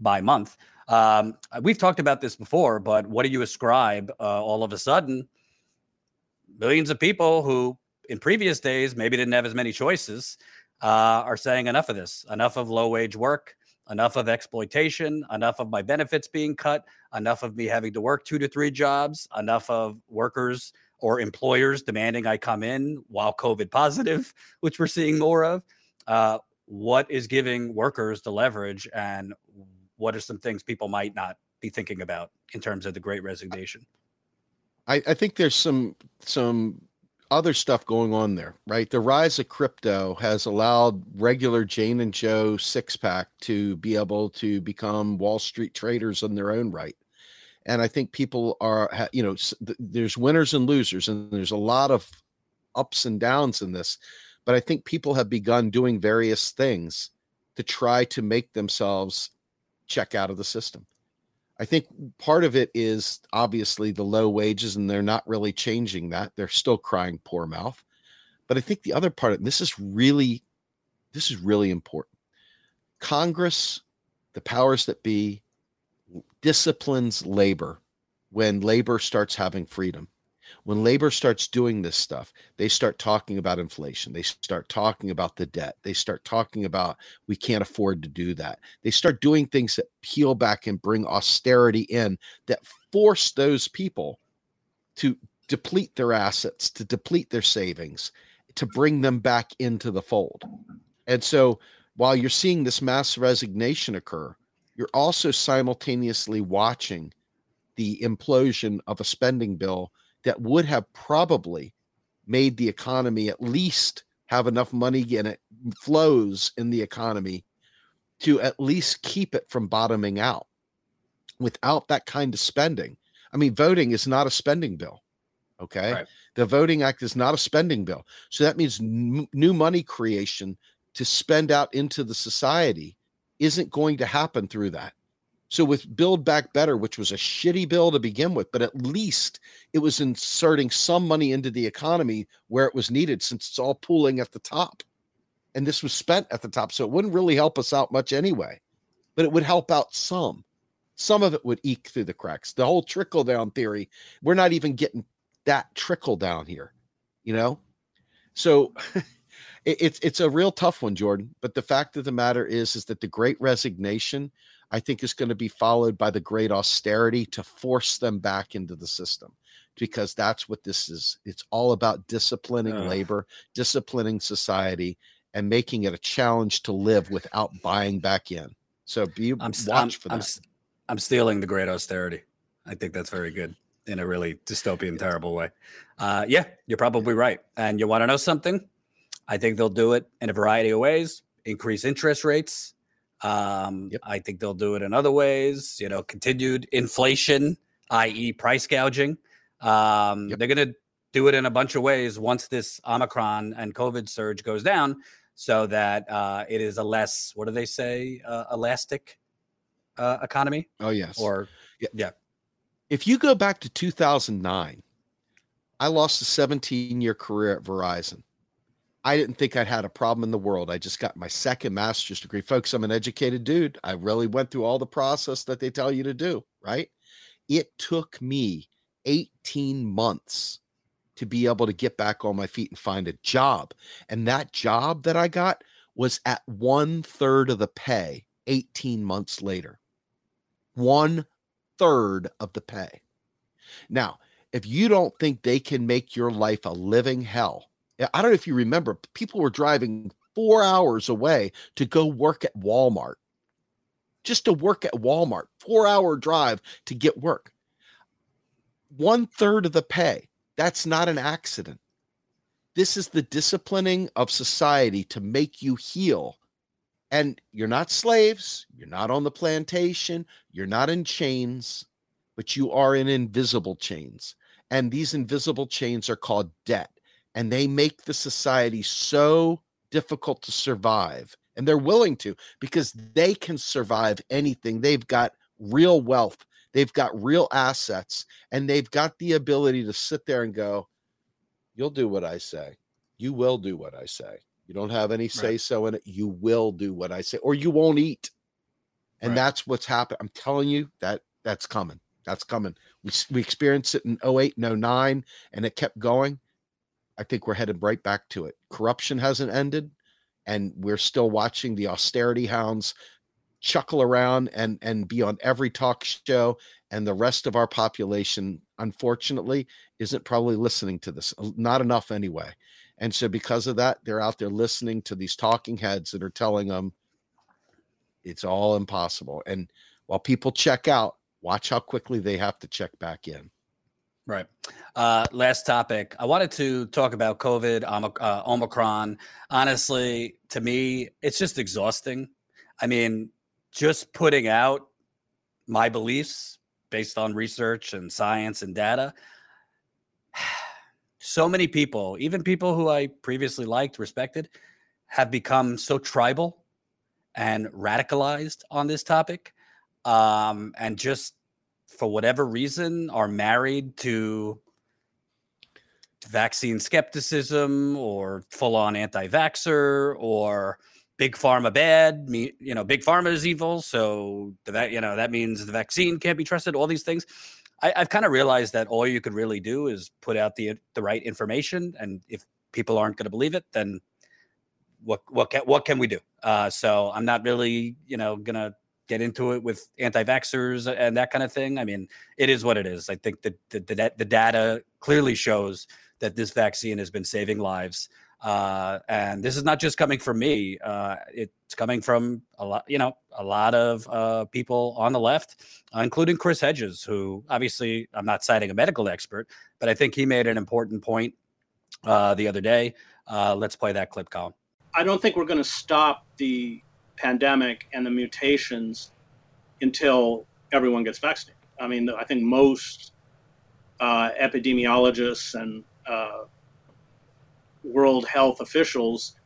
by month. Um, we've talked about this before, but what do you ascribe uh, all of a sudden? Millions of people who, in previous days, maybe didn't have as many choices, uh, are saying enough of this, enough of low wage work, enough of exploitation, enough of my benefits being cut, enough of me having to work two to three jobs, enough of workers or employers demanding I come in while COVID positive, [laughs] which we're seeing more of. Uh, what is giving workers the leverage, and what are some things people might not be thinking about in terms of the Great Resignation? I, I think there's some some other stuff going on there, right? The rise of crypto has allowed regular Jane and Joe six pack to be able to become Wall Street traders in their own right. And I think people are, you know, there's winners and losers, and there's a lot of ups and downs in this. But I think people have begun doing various things to try to make themselves check out of the system. I think part of it is obviously the low wages, and they're not really changing that. They're still crying poor mouth. But I think the other part and this is really, this is really important. Congress, the powers that be, disciplines labor when labor starts having freedom. When labor starts doing this stuff, they start talking about inflation. They start talking about the debt. They start talking about we can't afford to do that. They start doing things that peel back and bring austerity in that force those people to deplete their assets, to deplete their savings, to bring them back into the fold. And so while you're seeing this mass resignation occur, you're also simultaneously watching the implosion of a spending bill that would have probably made the economy at least have enough money in it flows in the economy to at least keep it from bottoming out without that kind of spending. I mean voting is not a spending bill okay? Right. the voting act is not a spending bill. So that means n- new money creation to spend out into the society isn't going to happen through that so with Build Back Better, which was a shitty bill to begin with, but at least it was inserting some money into the economy where it was needed since it's all pooling at the top. And this was spent at the top. So it wouldn't really help us out much anyway, but it would help out some. Some of it would eke through the cracks. The whole trickle down theory, we're not even getting that trickle down here, you know? So [laughs] it, it's it's a real tough one, Jordan. But the fact of the matter is, is that the great resignation I think is going to be followed by the great austerity to force them back into the system because that's what this is. It's all about disciplining uh. labor, disciplining society, and making it a challenge to live without buying back in. So be I'm, watch I'm, for that. I'm, I'm stealing the great austerity. I think that's very good in a really dystopian, terrible way. Uh, yeah, you're probably right. And you want to know something? I think they'll do it in a variety of ways. Increase interest rates, um, yep. I think they'll do it in other ways, you know, continued inflation, i.e., price gouging. Um, yep. They're going to do it in a bunch of ways once this Omicron and COVID surge goes down so that uh, it is a less, what do they say, uh, elastic uh, economy? Oh, yes. Or, yeah. yeah. If you go back to 2009, I lost a 17 year career at Verizon. I didn't think I'd had a problem in the world. I just got my second master's degree. Folks, I'm an educated dude. I really went through all the process that they tell you to do, right? It took me 18 months to be able to get back on my feet and find a job. And that job that I got was at one third of the pay 18 months later. One third of the pay. Now, if you don't think they can make your life a living hell, I don't know if you remember, people were driving four hours away to go work at Walmart, just to work at Walmart, four hour drive to get work. One third of the pay. That's not an accident. This is the disciplining of society to make you heel. And you're not slaves, you're not on the plantation, you're not in chains, but you are in invisible chains. And these invisible chains are called debt and they make the society so difficult to survive and they're willing to because they can survive anything. They've got real wealth they've got real assets and they've got the ability to sit there and go you'll do what i say. You will do what i say. You don't have any say right. so in it. You will do what i say or you won't eat. And right. that's what's happened. I'm telling you that that's coming. That's coming. We, we experienced it in 08 and 09 and it kept going I think we're headed right back to it. Corruption hasn't ended, and we're still watching the austerity hounds chuckle around and and be on every talk show and the rest of our population, unfortunately, isn't probably listening to this. Not enough anyway. And so, because of that, they're out there listening to these talking heads that are telling them it's all impossible. And while people check out, watch how quickly they have to check back in. Right. Uh, last topic. I wanted to talk about COVID, uh, Omicron. Honestly, to me, it's just exhausting. I mean, just putting out my beliefs based on research and science and data. [sighs] So many people, even people who I previously liked, respected, have become so tribal and radicalized on this topic. Um, and just for whatever reason, are married to vaccine skepticism or full on anti vaxxer or big pharma bad. You know, big pharma is evil. So that, you know, that means the vaccine can't be trusted, all these things. I, have kind of realized that all you could really do is put out the the right information, and if people aren't going to believe it, then what what can, what can we do? Uh, so I'm not really, you know, gonna get into it with anti-vaxxers and that kind of thing. I mean, it is what it is. I think that the, the, the data clearly shows that this vaccine has been saving lives. Uh, and this is not just coming from me. Uh, it's coming from a lot, you know, a lot of uh, people on the left, including Chris Hedges, who obviously I'm not citing a medical expert, but I think he made an important point uh, the other day. Uh, let's play that clip, Colin. I don't think we're going to stop the pandemic and the mutations until everyone gets vaccinated. I mean, I think most uh, epidemiologists and uh, World Health officials,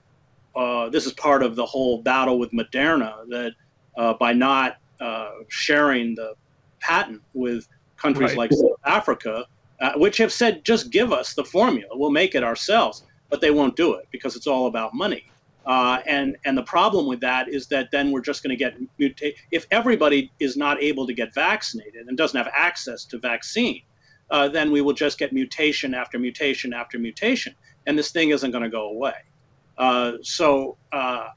uh, this is part of the whole battle with Moderna that uh, by not uh, sharing the patent with countries right. like South Africa, uh, which have said, just give us the formula, we'll make it ourselves, but they won't do it because it's all about money. Uh, and and the problem with that is that then we're just going to get mutate. If everybody is not able to get vaccinated and doesn't have access to vaccine, uh, then we will just get mutation after mutation after mutation, and this thing isn't going to go away. Uh, so uh,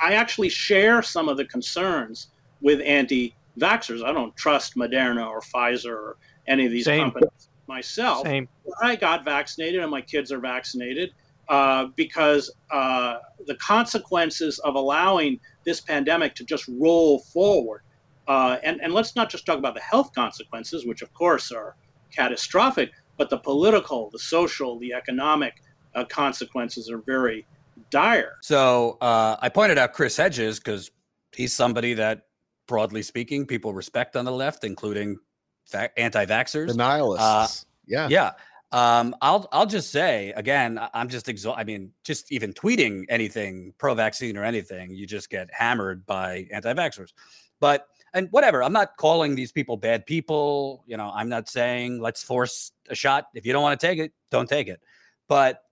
I actually share some of the concerns with anti-vaxxers. I don't trust Moderna or Pfizer or any of these Same. companies myself. Same. I got vaccinated and my kids are vaccinated uh, because uh, the consequences of allowing this pandemic to just roll forward, uh, and, and let's not just talk about the health consequences, which of course are catastrophic, but the political, the social, the economic uh, consequences are very dire. So uh, I pointed out Chris Hedges because he's somebody that, broadly speaking, people respect on the left, including va- anti-vaxxers, denialists. yeah, yeah. Um, I'll I'll just say again, I'm just exhausted. I mean, just even tweeting anything pro-vaccine or anything, you just get hammered by anti-vaxxers. But and whatever, I'm not calling these people bad people. You know, I'm not saying let's force a shot. If you don't want to take it, don't take it. But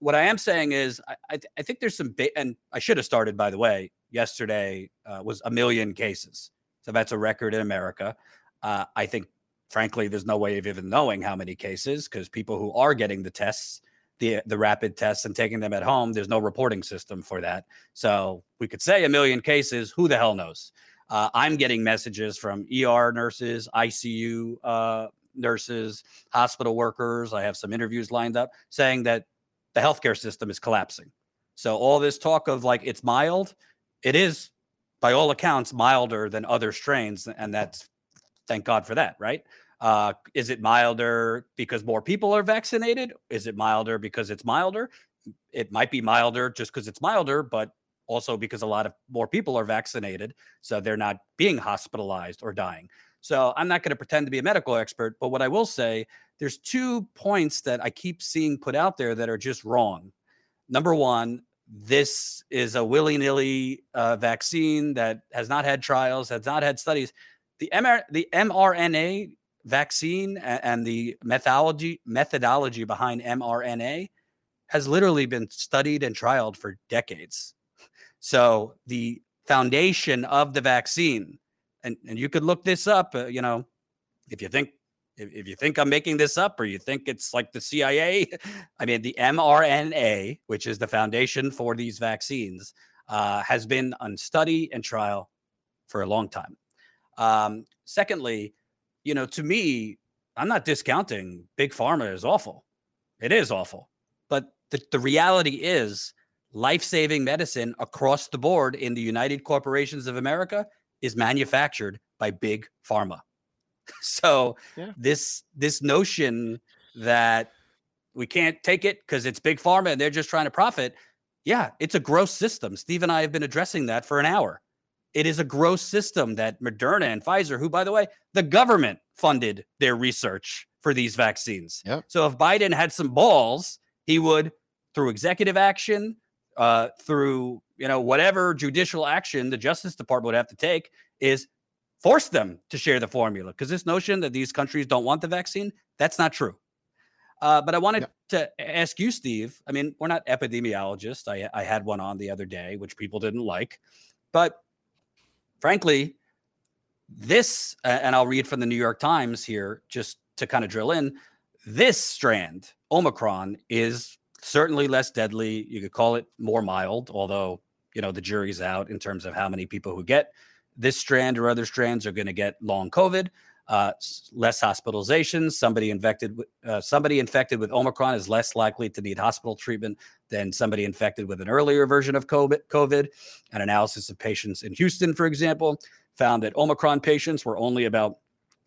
what I am saying is, I I, I think there's some ba- and I should have started by the way. Yesterday uh, was a million cases, so that's a record in America. Uh, I think frankly, there's no way of even knowing how many cases because people who are getting the tests, the the rapid tests, and taking them at home, there's no reporting system for that. So we could say a million cases. Who the hell knows? Uh, I'm getting messages from ER nurses, ICU uh, nurses, hospital workers. I have some interviews lined up saying that the healthcare system is collapsing. So all this talk of like it's mild, it is by all accounts milder than other strains, and that's thank God for that, right? Uh, is it milder because more people are vaccinated? Is it milder because it's milder? It might be milder just because it's milder, but also because a lot of more people are vaccinated, so they're not being hospitalized or dying. So I'm not going to pretend to be a medical expert, but what I will say, there's two points that I keep seeing put out there that are just wrong. Number one, this is a willy-nilly uh, vaccine that has not had trials, has not had studies the MR, the mRNA vaccine and the methodology methodology behind mRNA has literally been studied and trialed for decades. So the foundation of the vaccine, and, and you could look this up, uh, you know, if you think if, if you think I'm making this up or you think it's like the CIA, [laughs] I mean, the mRNA, which is the foundation for these vaccines, uh, has been on study and trial for a long time. Um, secondly, you know, to me, I'm not discounting big pharma is awful. It is awful. But the, the reality is life-saving medicine across the board in the United Corporations of America is manufactured by big pharma. [laughs] So Yeah. this this notion that we can't take it because it's big pharma and they're just trying to profit. Yeah, it's a gross system. Steve and I have been addressing that for an hour. It is a gross system that Moderna and Pfizer, who, by the way, the government funded their research for these vaccines. Yep. So if Biden had some balls, he would, through executive action, uh, through you know whatever judicial action the Justice Department would have to take, is force them to share the formula. Because this notion that these countries don't want the vaccine, that's not true. Uh, but I wanted to ask you, Steve. I mean, we're not epidemiologists. I, I had one on the other day, which people didn't like. But frankly, this, and I'll read from the New York Times here just to kind of drill in this strand, Omicron, is certainly less deadly. You could call it more mild, although, you know, the jury's out in terms of how many people who get this strand or other strands are going to get long COVID uh, less hospitalizations. Somebody infected, with- uh, somebody infected with Omicron is less likely to need hospital treatment than somebody infected with an earlier version of COVID. COVID. An analysis of patients in Houston, for example, found that Omicron patients were only about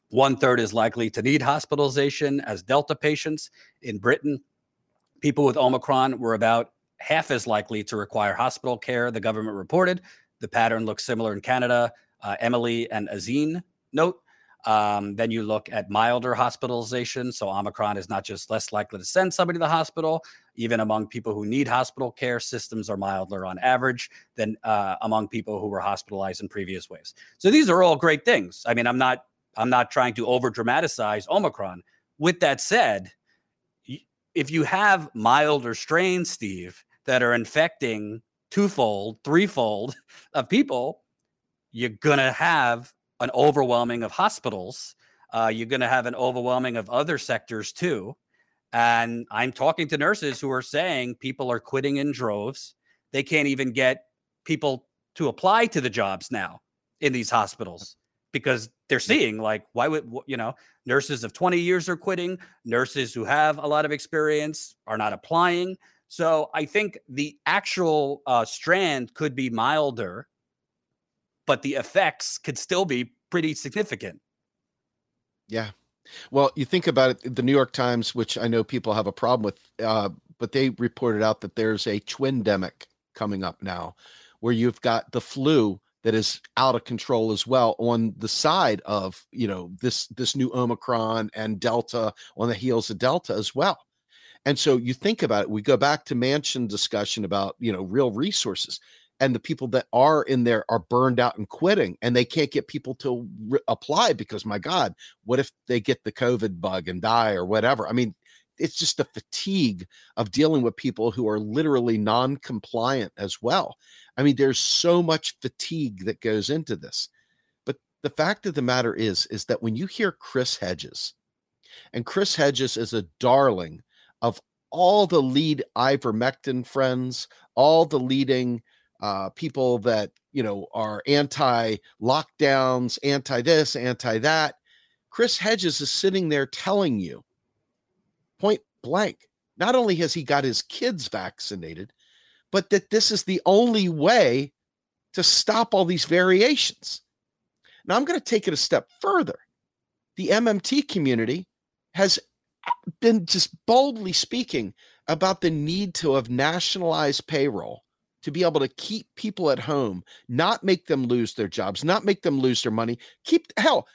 one third as likely to need hospitalization as Delta patients. In Britain, people with Omicron were about half as likely to require hospital care, the government reported. The pattern looks similar in Canada. Uh, Emily and Azeen note. Um, then you look at milder hospitalization. So Omicron is not just less likely to send somebody to the hospital, even among people who need hospital care, systems are milder on average than uh, among people who were hospitalized in previous waves. So these are all great things. I mean, I'm not I'm not trying to over dramatize Omicron. With that said, if you have milder strains, Steve, that are infecting twofold, threefold [laughs] of people, you're gonna have an overwhelming of hospitals. Uh, you're going to have an overwhelming of other sectors too. And I'm talking to nurses who are saying people are quitting in droves. They can't even get people to apply to the jobs now in these hospitals because they're seeing like why would you know nurses of 20 years are quitting nurses who have a lot of experience are not applying so i think the actual uh, strand could be milder but the effects could still be pretty significant. Yeah. Well, you think about it, the New York Times, which I know people have a problem with, uh, but they reported out that there's a twindemic coming up now where you've got the flu that is out of control as well on the side of, you know, this this new Omicron and Delta on the heels of Delta as well. And so you think about it, we go back to Manchin discussion about, you know, real resources and the people that are in there are burned out and quitting and they can't get people to re- apply because my god what if they get the covid bug and die or whatever? I mean it's just the fatigue of dealing with people who are literally non-compliant as well. I mean there's so much fatigue that goes into this. But the fact of the matter is is that when you hear chris hedges and chris hedges is a darling of all the lead ivermectin friends all the leading uh, people that you know are anti lockdowns, anti this, anti that. Chris Hedges is sitting there telling you point blank. Not only has he got his kids vaccinated, but that this is the only way to stop all these variations. Now I'm going to take it a step further. The MMT community has been just boldly speaking about the need to have nationalized payroll to be able to keep people at home, not make them lose their jobs, not make them lose their money. Keep hell,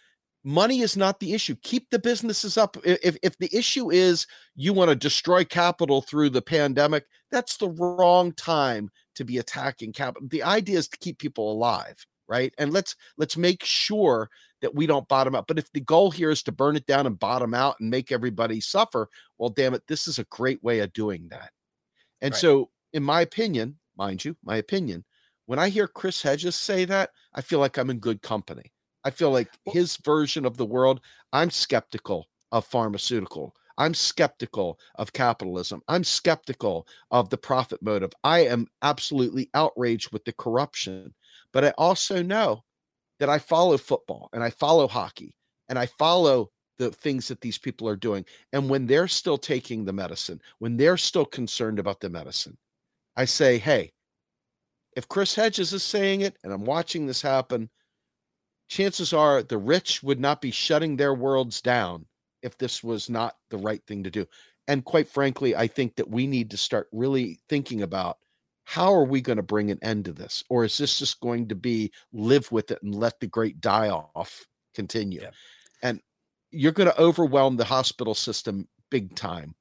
money is not the issue. Keep the businesses up. If if the issue is you want to destroy capital through the pandemic, that's the wrong time to be attacking capital. The idea is to keep people alive, right? And let's let's make sure that we don't bottom out. But if the goal here is to burn it down and bottom out and make everybody suffer, well, damn it, this is a great way of doing that. And Right. so, in my opinion, mind you, my opinion, when I hear Chris Hedges say that, I feel like I'm in good company. I feel like his version of the world, I'm skeptical of pharmaceutical. I'm skeptical of capitalism. I'm skeptical of the profit motive. I am absolutely outraged with the corruption. But I also know that I follow football and I follow hockey. and I follow the things that these people are doing. And when they're still taking the medicine, when they're still concerned about the medicine, I say, hey, if Chris Hedges is saying it and I'm watching this happen, chances are the rich would not be shutting their worlds down if this was not the right thing to do. And quite frankly, I think that we need to start really thinking about how are we going to bring an end to this? Or is this just going to be live with it and let the great die off continue? Yeah. And you're going to overwhelm the hospital system big time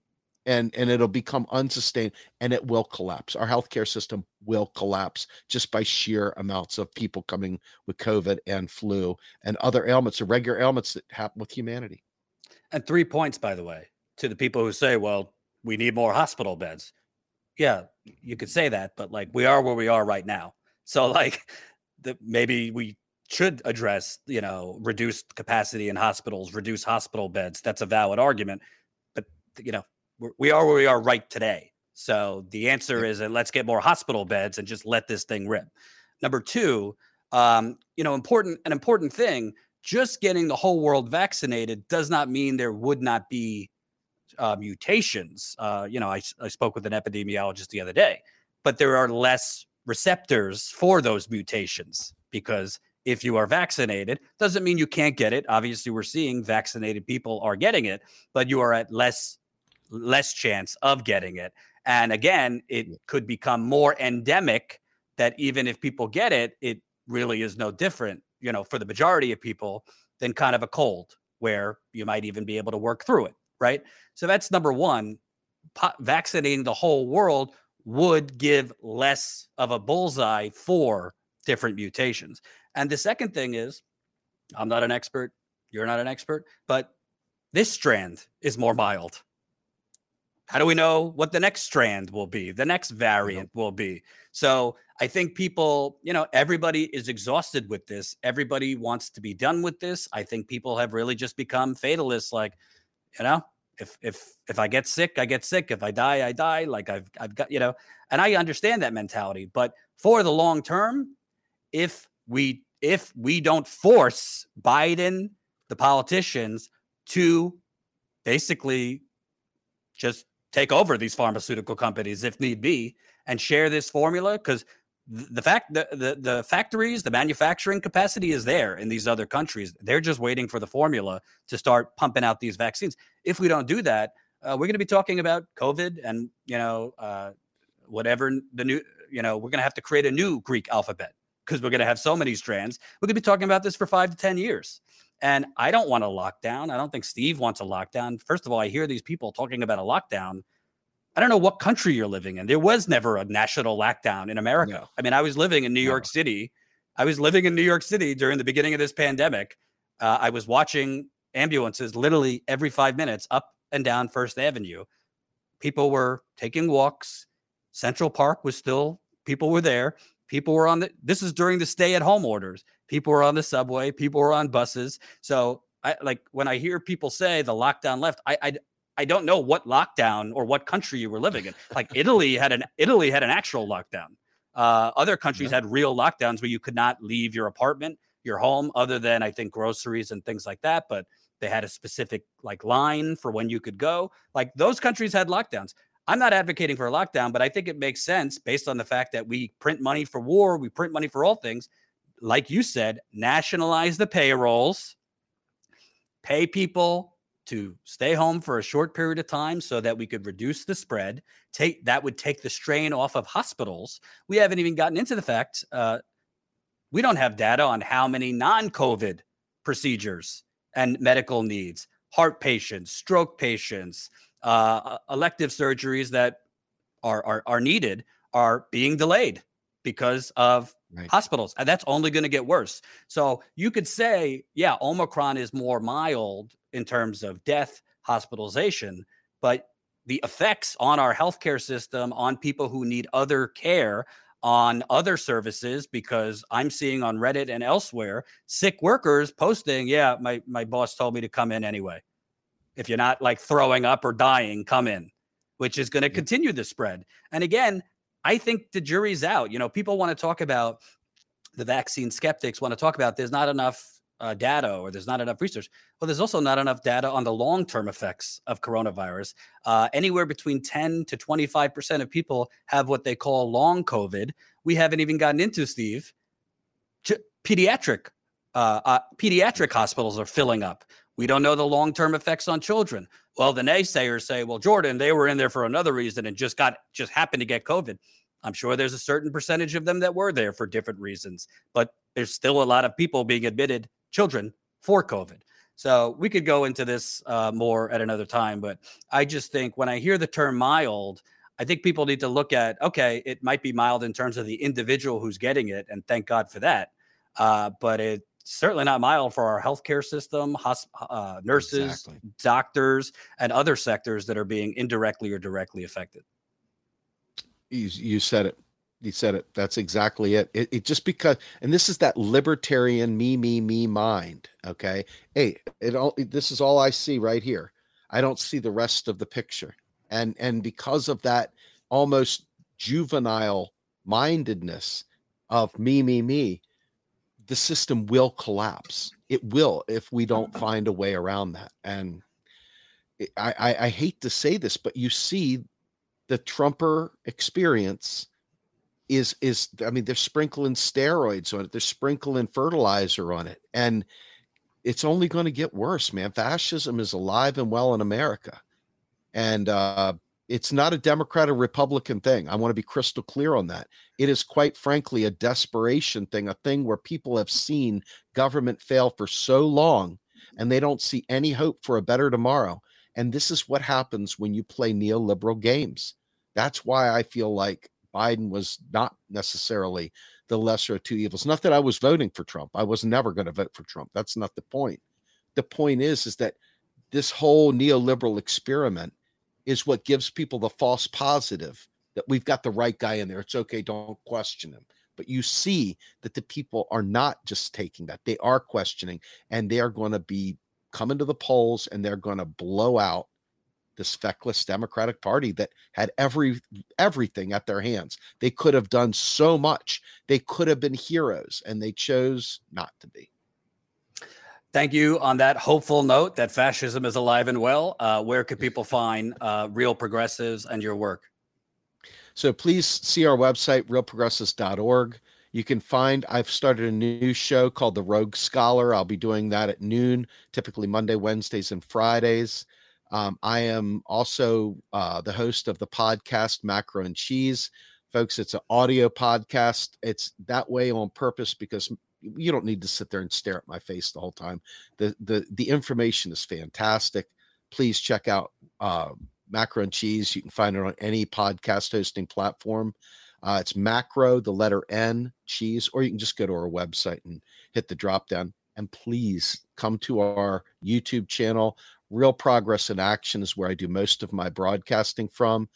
and and it'll become unsustained and it will collapse our healthcare system will collapse just by sheer amounts of people coming with covid and flu and other ailments the regular ailments that happen with humanity And three points, by the way, to the people who say, well, we need more hospital beds. Yeah, you could say that, but like we are where we are right now. So [laughs] like the maybe we should address, you know, reduced capacity in hospitals, reduce hospital beds. That's a valid argument. But you know, we're, we are where we are right today. So the answer is that let's get more hospital beds and just let this thing rip. Number two, um, you know, important an important thing. Just getting the whole world vaccinated does not mean there would not be uh, mutations. Uh, you know, I, I spoke with an epidemiologist the other day, but there are less receptors for those mutations because if you are vaccinated, doesn't mean you can't get it. Obviously, we're seeing vaccinated people are getting it, but you are at less less chance of getting it. And again, it could become more endemic that even if people get it, it really is no different, you know, for the majority of people than kind of a cold where you might even be able to work through it, right? So that's number 1. Po- vaccinating the whole world would give less of a bullseye for different mutations. And the second thing is I'm not an expert, you're not an expert, but this strand is more mild. How do we know what the next strand will be, the next mm-hmm. variant will be? So I think people, you know, everybody is exhausted with this. Everybody wants to be done with this. I think people have really just become fatalists. Like, you know, if if if I get sick, I get sick. If I die, I die. Like I've I've got, you know, and I understand that mentality. But for the long term, if we if we don't force Biden, the politicians, to basically just take over these pharmaceutical companies if need be and share this formula because the fact the, the the factories the manufacturing capacity is there in these other countries. They're just waiting for the formula to start pumping out these vaccines. If we don't do that uh, we're going to be talking about covid and you know uh, whatever the new you know we're going to have to create a new greek alphabet because we're going to have so many strands. We're going to be talking about this for five to ten years and I don't want a lockdown. I don't think Steve wants a lockdown. First of all, I hear these people talking about a lockdown. I don't know what country you're living in. There was never a national lockdown in America. No. I mean, I was living in New York City. I was living in New York City during the beginning of this pandemic. Uh, I was watching ambulances literally every five minutes up and down First Avenue. People were taking walks. Central Park was still, people were there. People were on the, this is during the stay at home orders. People were on the subway. People were on buses. So I like when I hear people say the lockdown left, I, I, I don't know what lockdown or what country you were living in. Like Italy had an Italy had an actual lockdown. Uh, other countries had real lockdowns where you could not leave your apartment, your home, other than I think groceries and things like that. But they had a specific like line for when you could go. Like those countries had lockdowns. I'm not advocating for a lockdown, but I think it makes sense based on the fact that we print money for war, we print money for all things. Like you said, nationalize the payrolls, pay people to stay home for a short period of time so that we could reduce the spread. Take that would take the strain off of hospitals. We haven't even gotten into the fact uh, we don't have data on how many non-COVID procedures and medical needs, heart patients, stroke patients, uh, elective surgeries that are, are are needed are being delayed because of Right. hospitals. And that's only going to get worse. So you could say, yeah, Omicron is more mild in terms of death, hospitalization, but the effects on our healthcare system, on people who need other care, on other services, because I'm seeing on Reddit and elsewhere sick workers posting, yeah, my, my boss told me to come in anyway. If you're not like throwing up or dying, come in, which is going to continue the spread. And again, I think the jury's out. You know, people want to talk about the vaccine skeptics want to talk about there's not enough uh, data or there's not enough research. Well, there's also not enough data on the long term effects of coronavirus. Uh, anywhere between 10 to 25% of people have what they call long COVID. We haven't even gotten into, Steve. Pediatric uh, uh, pediatric hospitals are filling up. We don't know the long term effects on children. Well, the naysayers say, well, Jordan, they were in there for another reason and just got just happened to get COVID. I'm sure there's a certain percentage of them that were there for different reasons, but there's still a lot of people being admitted, children, for COVID. So we could go into this uh, more at another time, but I just think when I hear the term mild, I think people need to look at okay, it might be mild in terms of the individual who's getting it, and thank God for that. Uh, but it's certainly not mild for our healthcare system, hosp- uh, nurses, Exactly. doctors, and other sectors that are being indirectly or directly affected. you, you said it you said it that's exactly it. it it just because and this is that libertarian me me me mind okay hey it all this is all i see right here i don't see the rest of the picture and and because of that almost juvenile mindedness of me me me the system will collapse. It will if we don't find a way around that. And i i, I hate to say this but you see the Trumper experience is is I mean they're sprinkling steroids on it, they're sprinkling fertilizer on it, and it's only going to get worse, man. Fascism is alive and well in America, and uh, it's not a Democrat or Republican thing. I want to be crystal clear on that. It is quite frankly a desperation thing, a thing where people have seen government fail for so long, and they don't see any hope for a better tomorrow. And this is what happens when you play neoliberal games. That's why I feel like Biden was not necessarily the lesser of two evils. Not that I was voting for Trump. I was never going to vote for Trump. That's not the point. The point is, is that this whole neoliberal experiment is what gives people the false positive that we've got the right guy in there. It's okay. Don't question him. But you see that the people are not just taking that. They are questioning and they are going to be coming to the polls and they're going to blow out this feckless Democratic Party that had every everything at their hands. They could have done so much. They could have been heroes, and they chose not to be. Thank you on that hopeful note that fascism is alive and well. Uh, where could people find uh, real progressives and your work? So please see our website, realprogressives.org. You can find, I've started a new show called The Rogue Scholar. I'll be doing that at noon, typically Monday, Wednesdays, and Fridays. Um, I am also uh, the host of the podcast Macro and Cheese. Folks, it's an audio podcast. It's that way on purpose because you don't need to sit there and stare at my face the whole time. The the the information is fantastic. Please check out uh, Macro and Cheese. You can find it on any podcast hosting platform. Uh, it's Macro, the letter N, Cheese, or you can just go to our website and hit the drop down. And please come to our YouTube channel. Real Progress in Action is where I do most of my broadcasting from.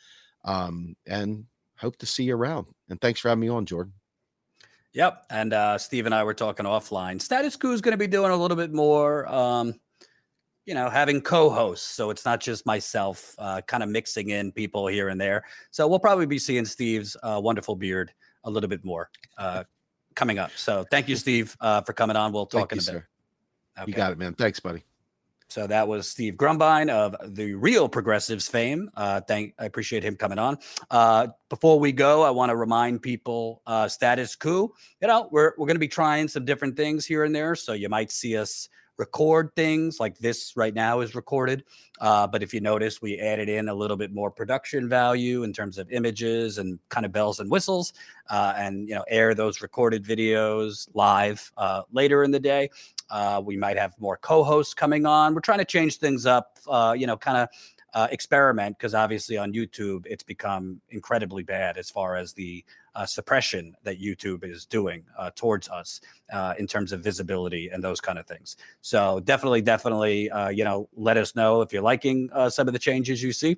Um, and hope to see you around. And thanks for having me on, Jordan. Yep. And uh, Steve and I were talking offline. Status Coup is going to be doing a little bit more, um, you know, having co hosts. So it's not just myself, uh, kind of mixing in people here and there. So we'll probably be seeing Steve's uh, wonderful beard a little bit more uh, coming up. So thank you, [laughs] Steve, uh, for coming on. We'll talk Thank in you, a bit. sir. You got it, man. Thanks, buddy. So that was Steve Grumbine of the Real Progressives fame. Uh, thank, I appreciate him coming on. Uh, before we go, I want to remind people, uh, Status Coup. You know, we're we're going to be trying some different things here and there. So you might see us record things like this right now is recorded. Uh, but if you notice, we added in a little bit more production value in terms of images and kind of bells and whistles, uh, and you know, air those recorded videos live uh, later in the day. Uh, we might have more co-hosts coming on. We're trying to change things up, uh, you know, kind of uh, experiment because obviously on YouTube it's become incredibly bad as far as the uh, suppression that YouTube is doing uh, towards us uh, in terms of visibility and those kind of things. So definitely, definitely, uh, you know, let us know if you're liking uh, some of the changes you see.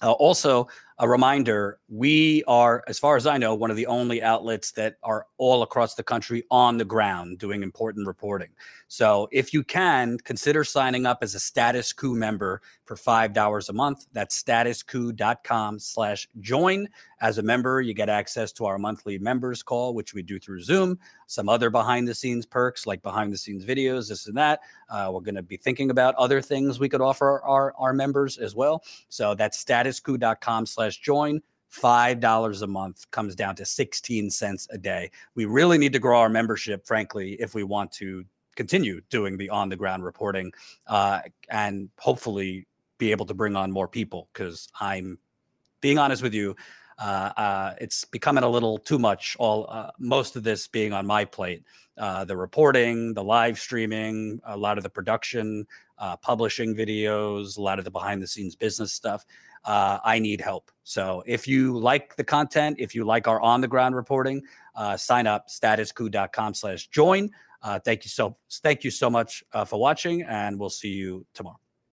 Also, a reminder we are, as far as I know, one of the only outlets that are all across the country on the ground doing important reporting. So if you can, consider signing up as a Status Coup member for $5 a month. That's statuscoup.com slash join. As a member, you get access to our monthly members call, which we do through Zoom, some other behind the scenes perks like behind the scenes videos, this and that. Uh, we're going to be thinking about other things we could offer our, our members as well. So that's statuscoup.com slash join. $5 a month comes down to 16 cents a day. We really need to grow our membership, frankly, if we want to continue doing the on the ground reporting uh, and hopefully be able to bring on more people because I'm being honest with you. Uh, uh, it's becoming a little too much. All uh, most of this being on my plate, uh, the reporting, the live streaming, a lot of the production, uh, publishing videos, a lot of the behind the scenes business stuff. Uh, I need help. So if you like the content, if you like our on the ground reporting, uh, sign up statuscoup.com slash join. Uh, thank you so thank you so much uh, for watching, and we'll see you tomorrow.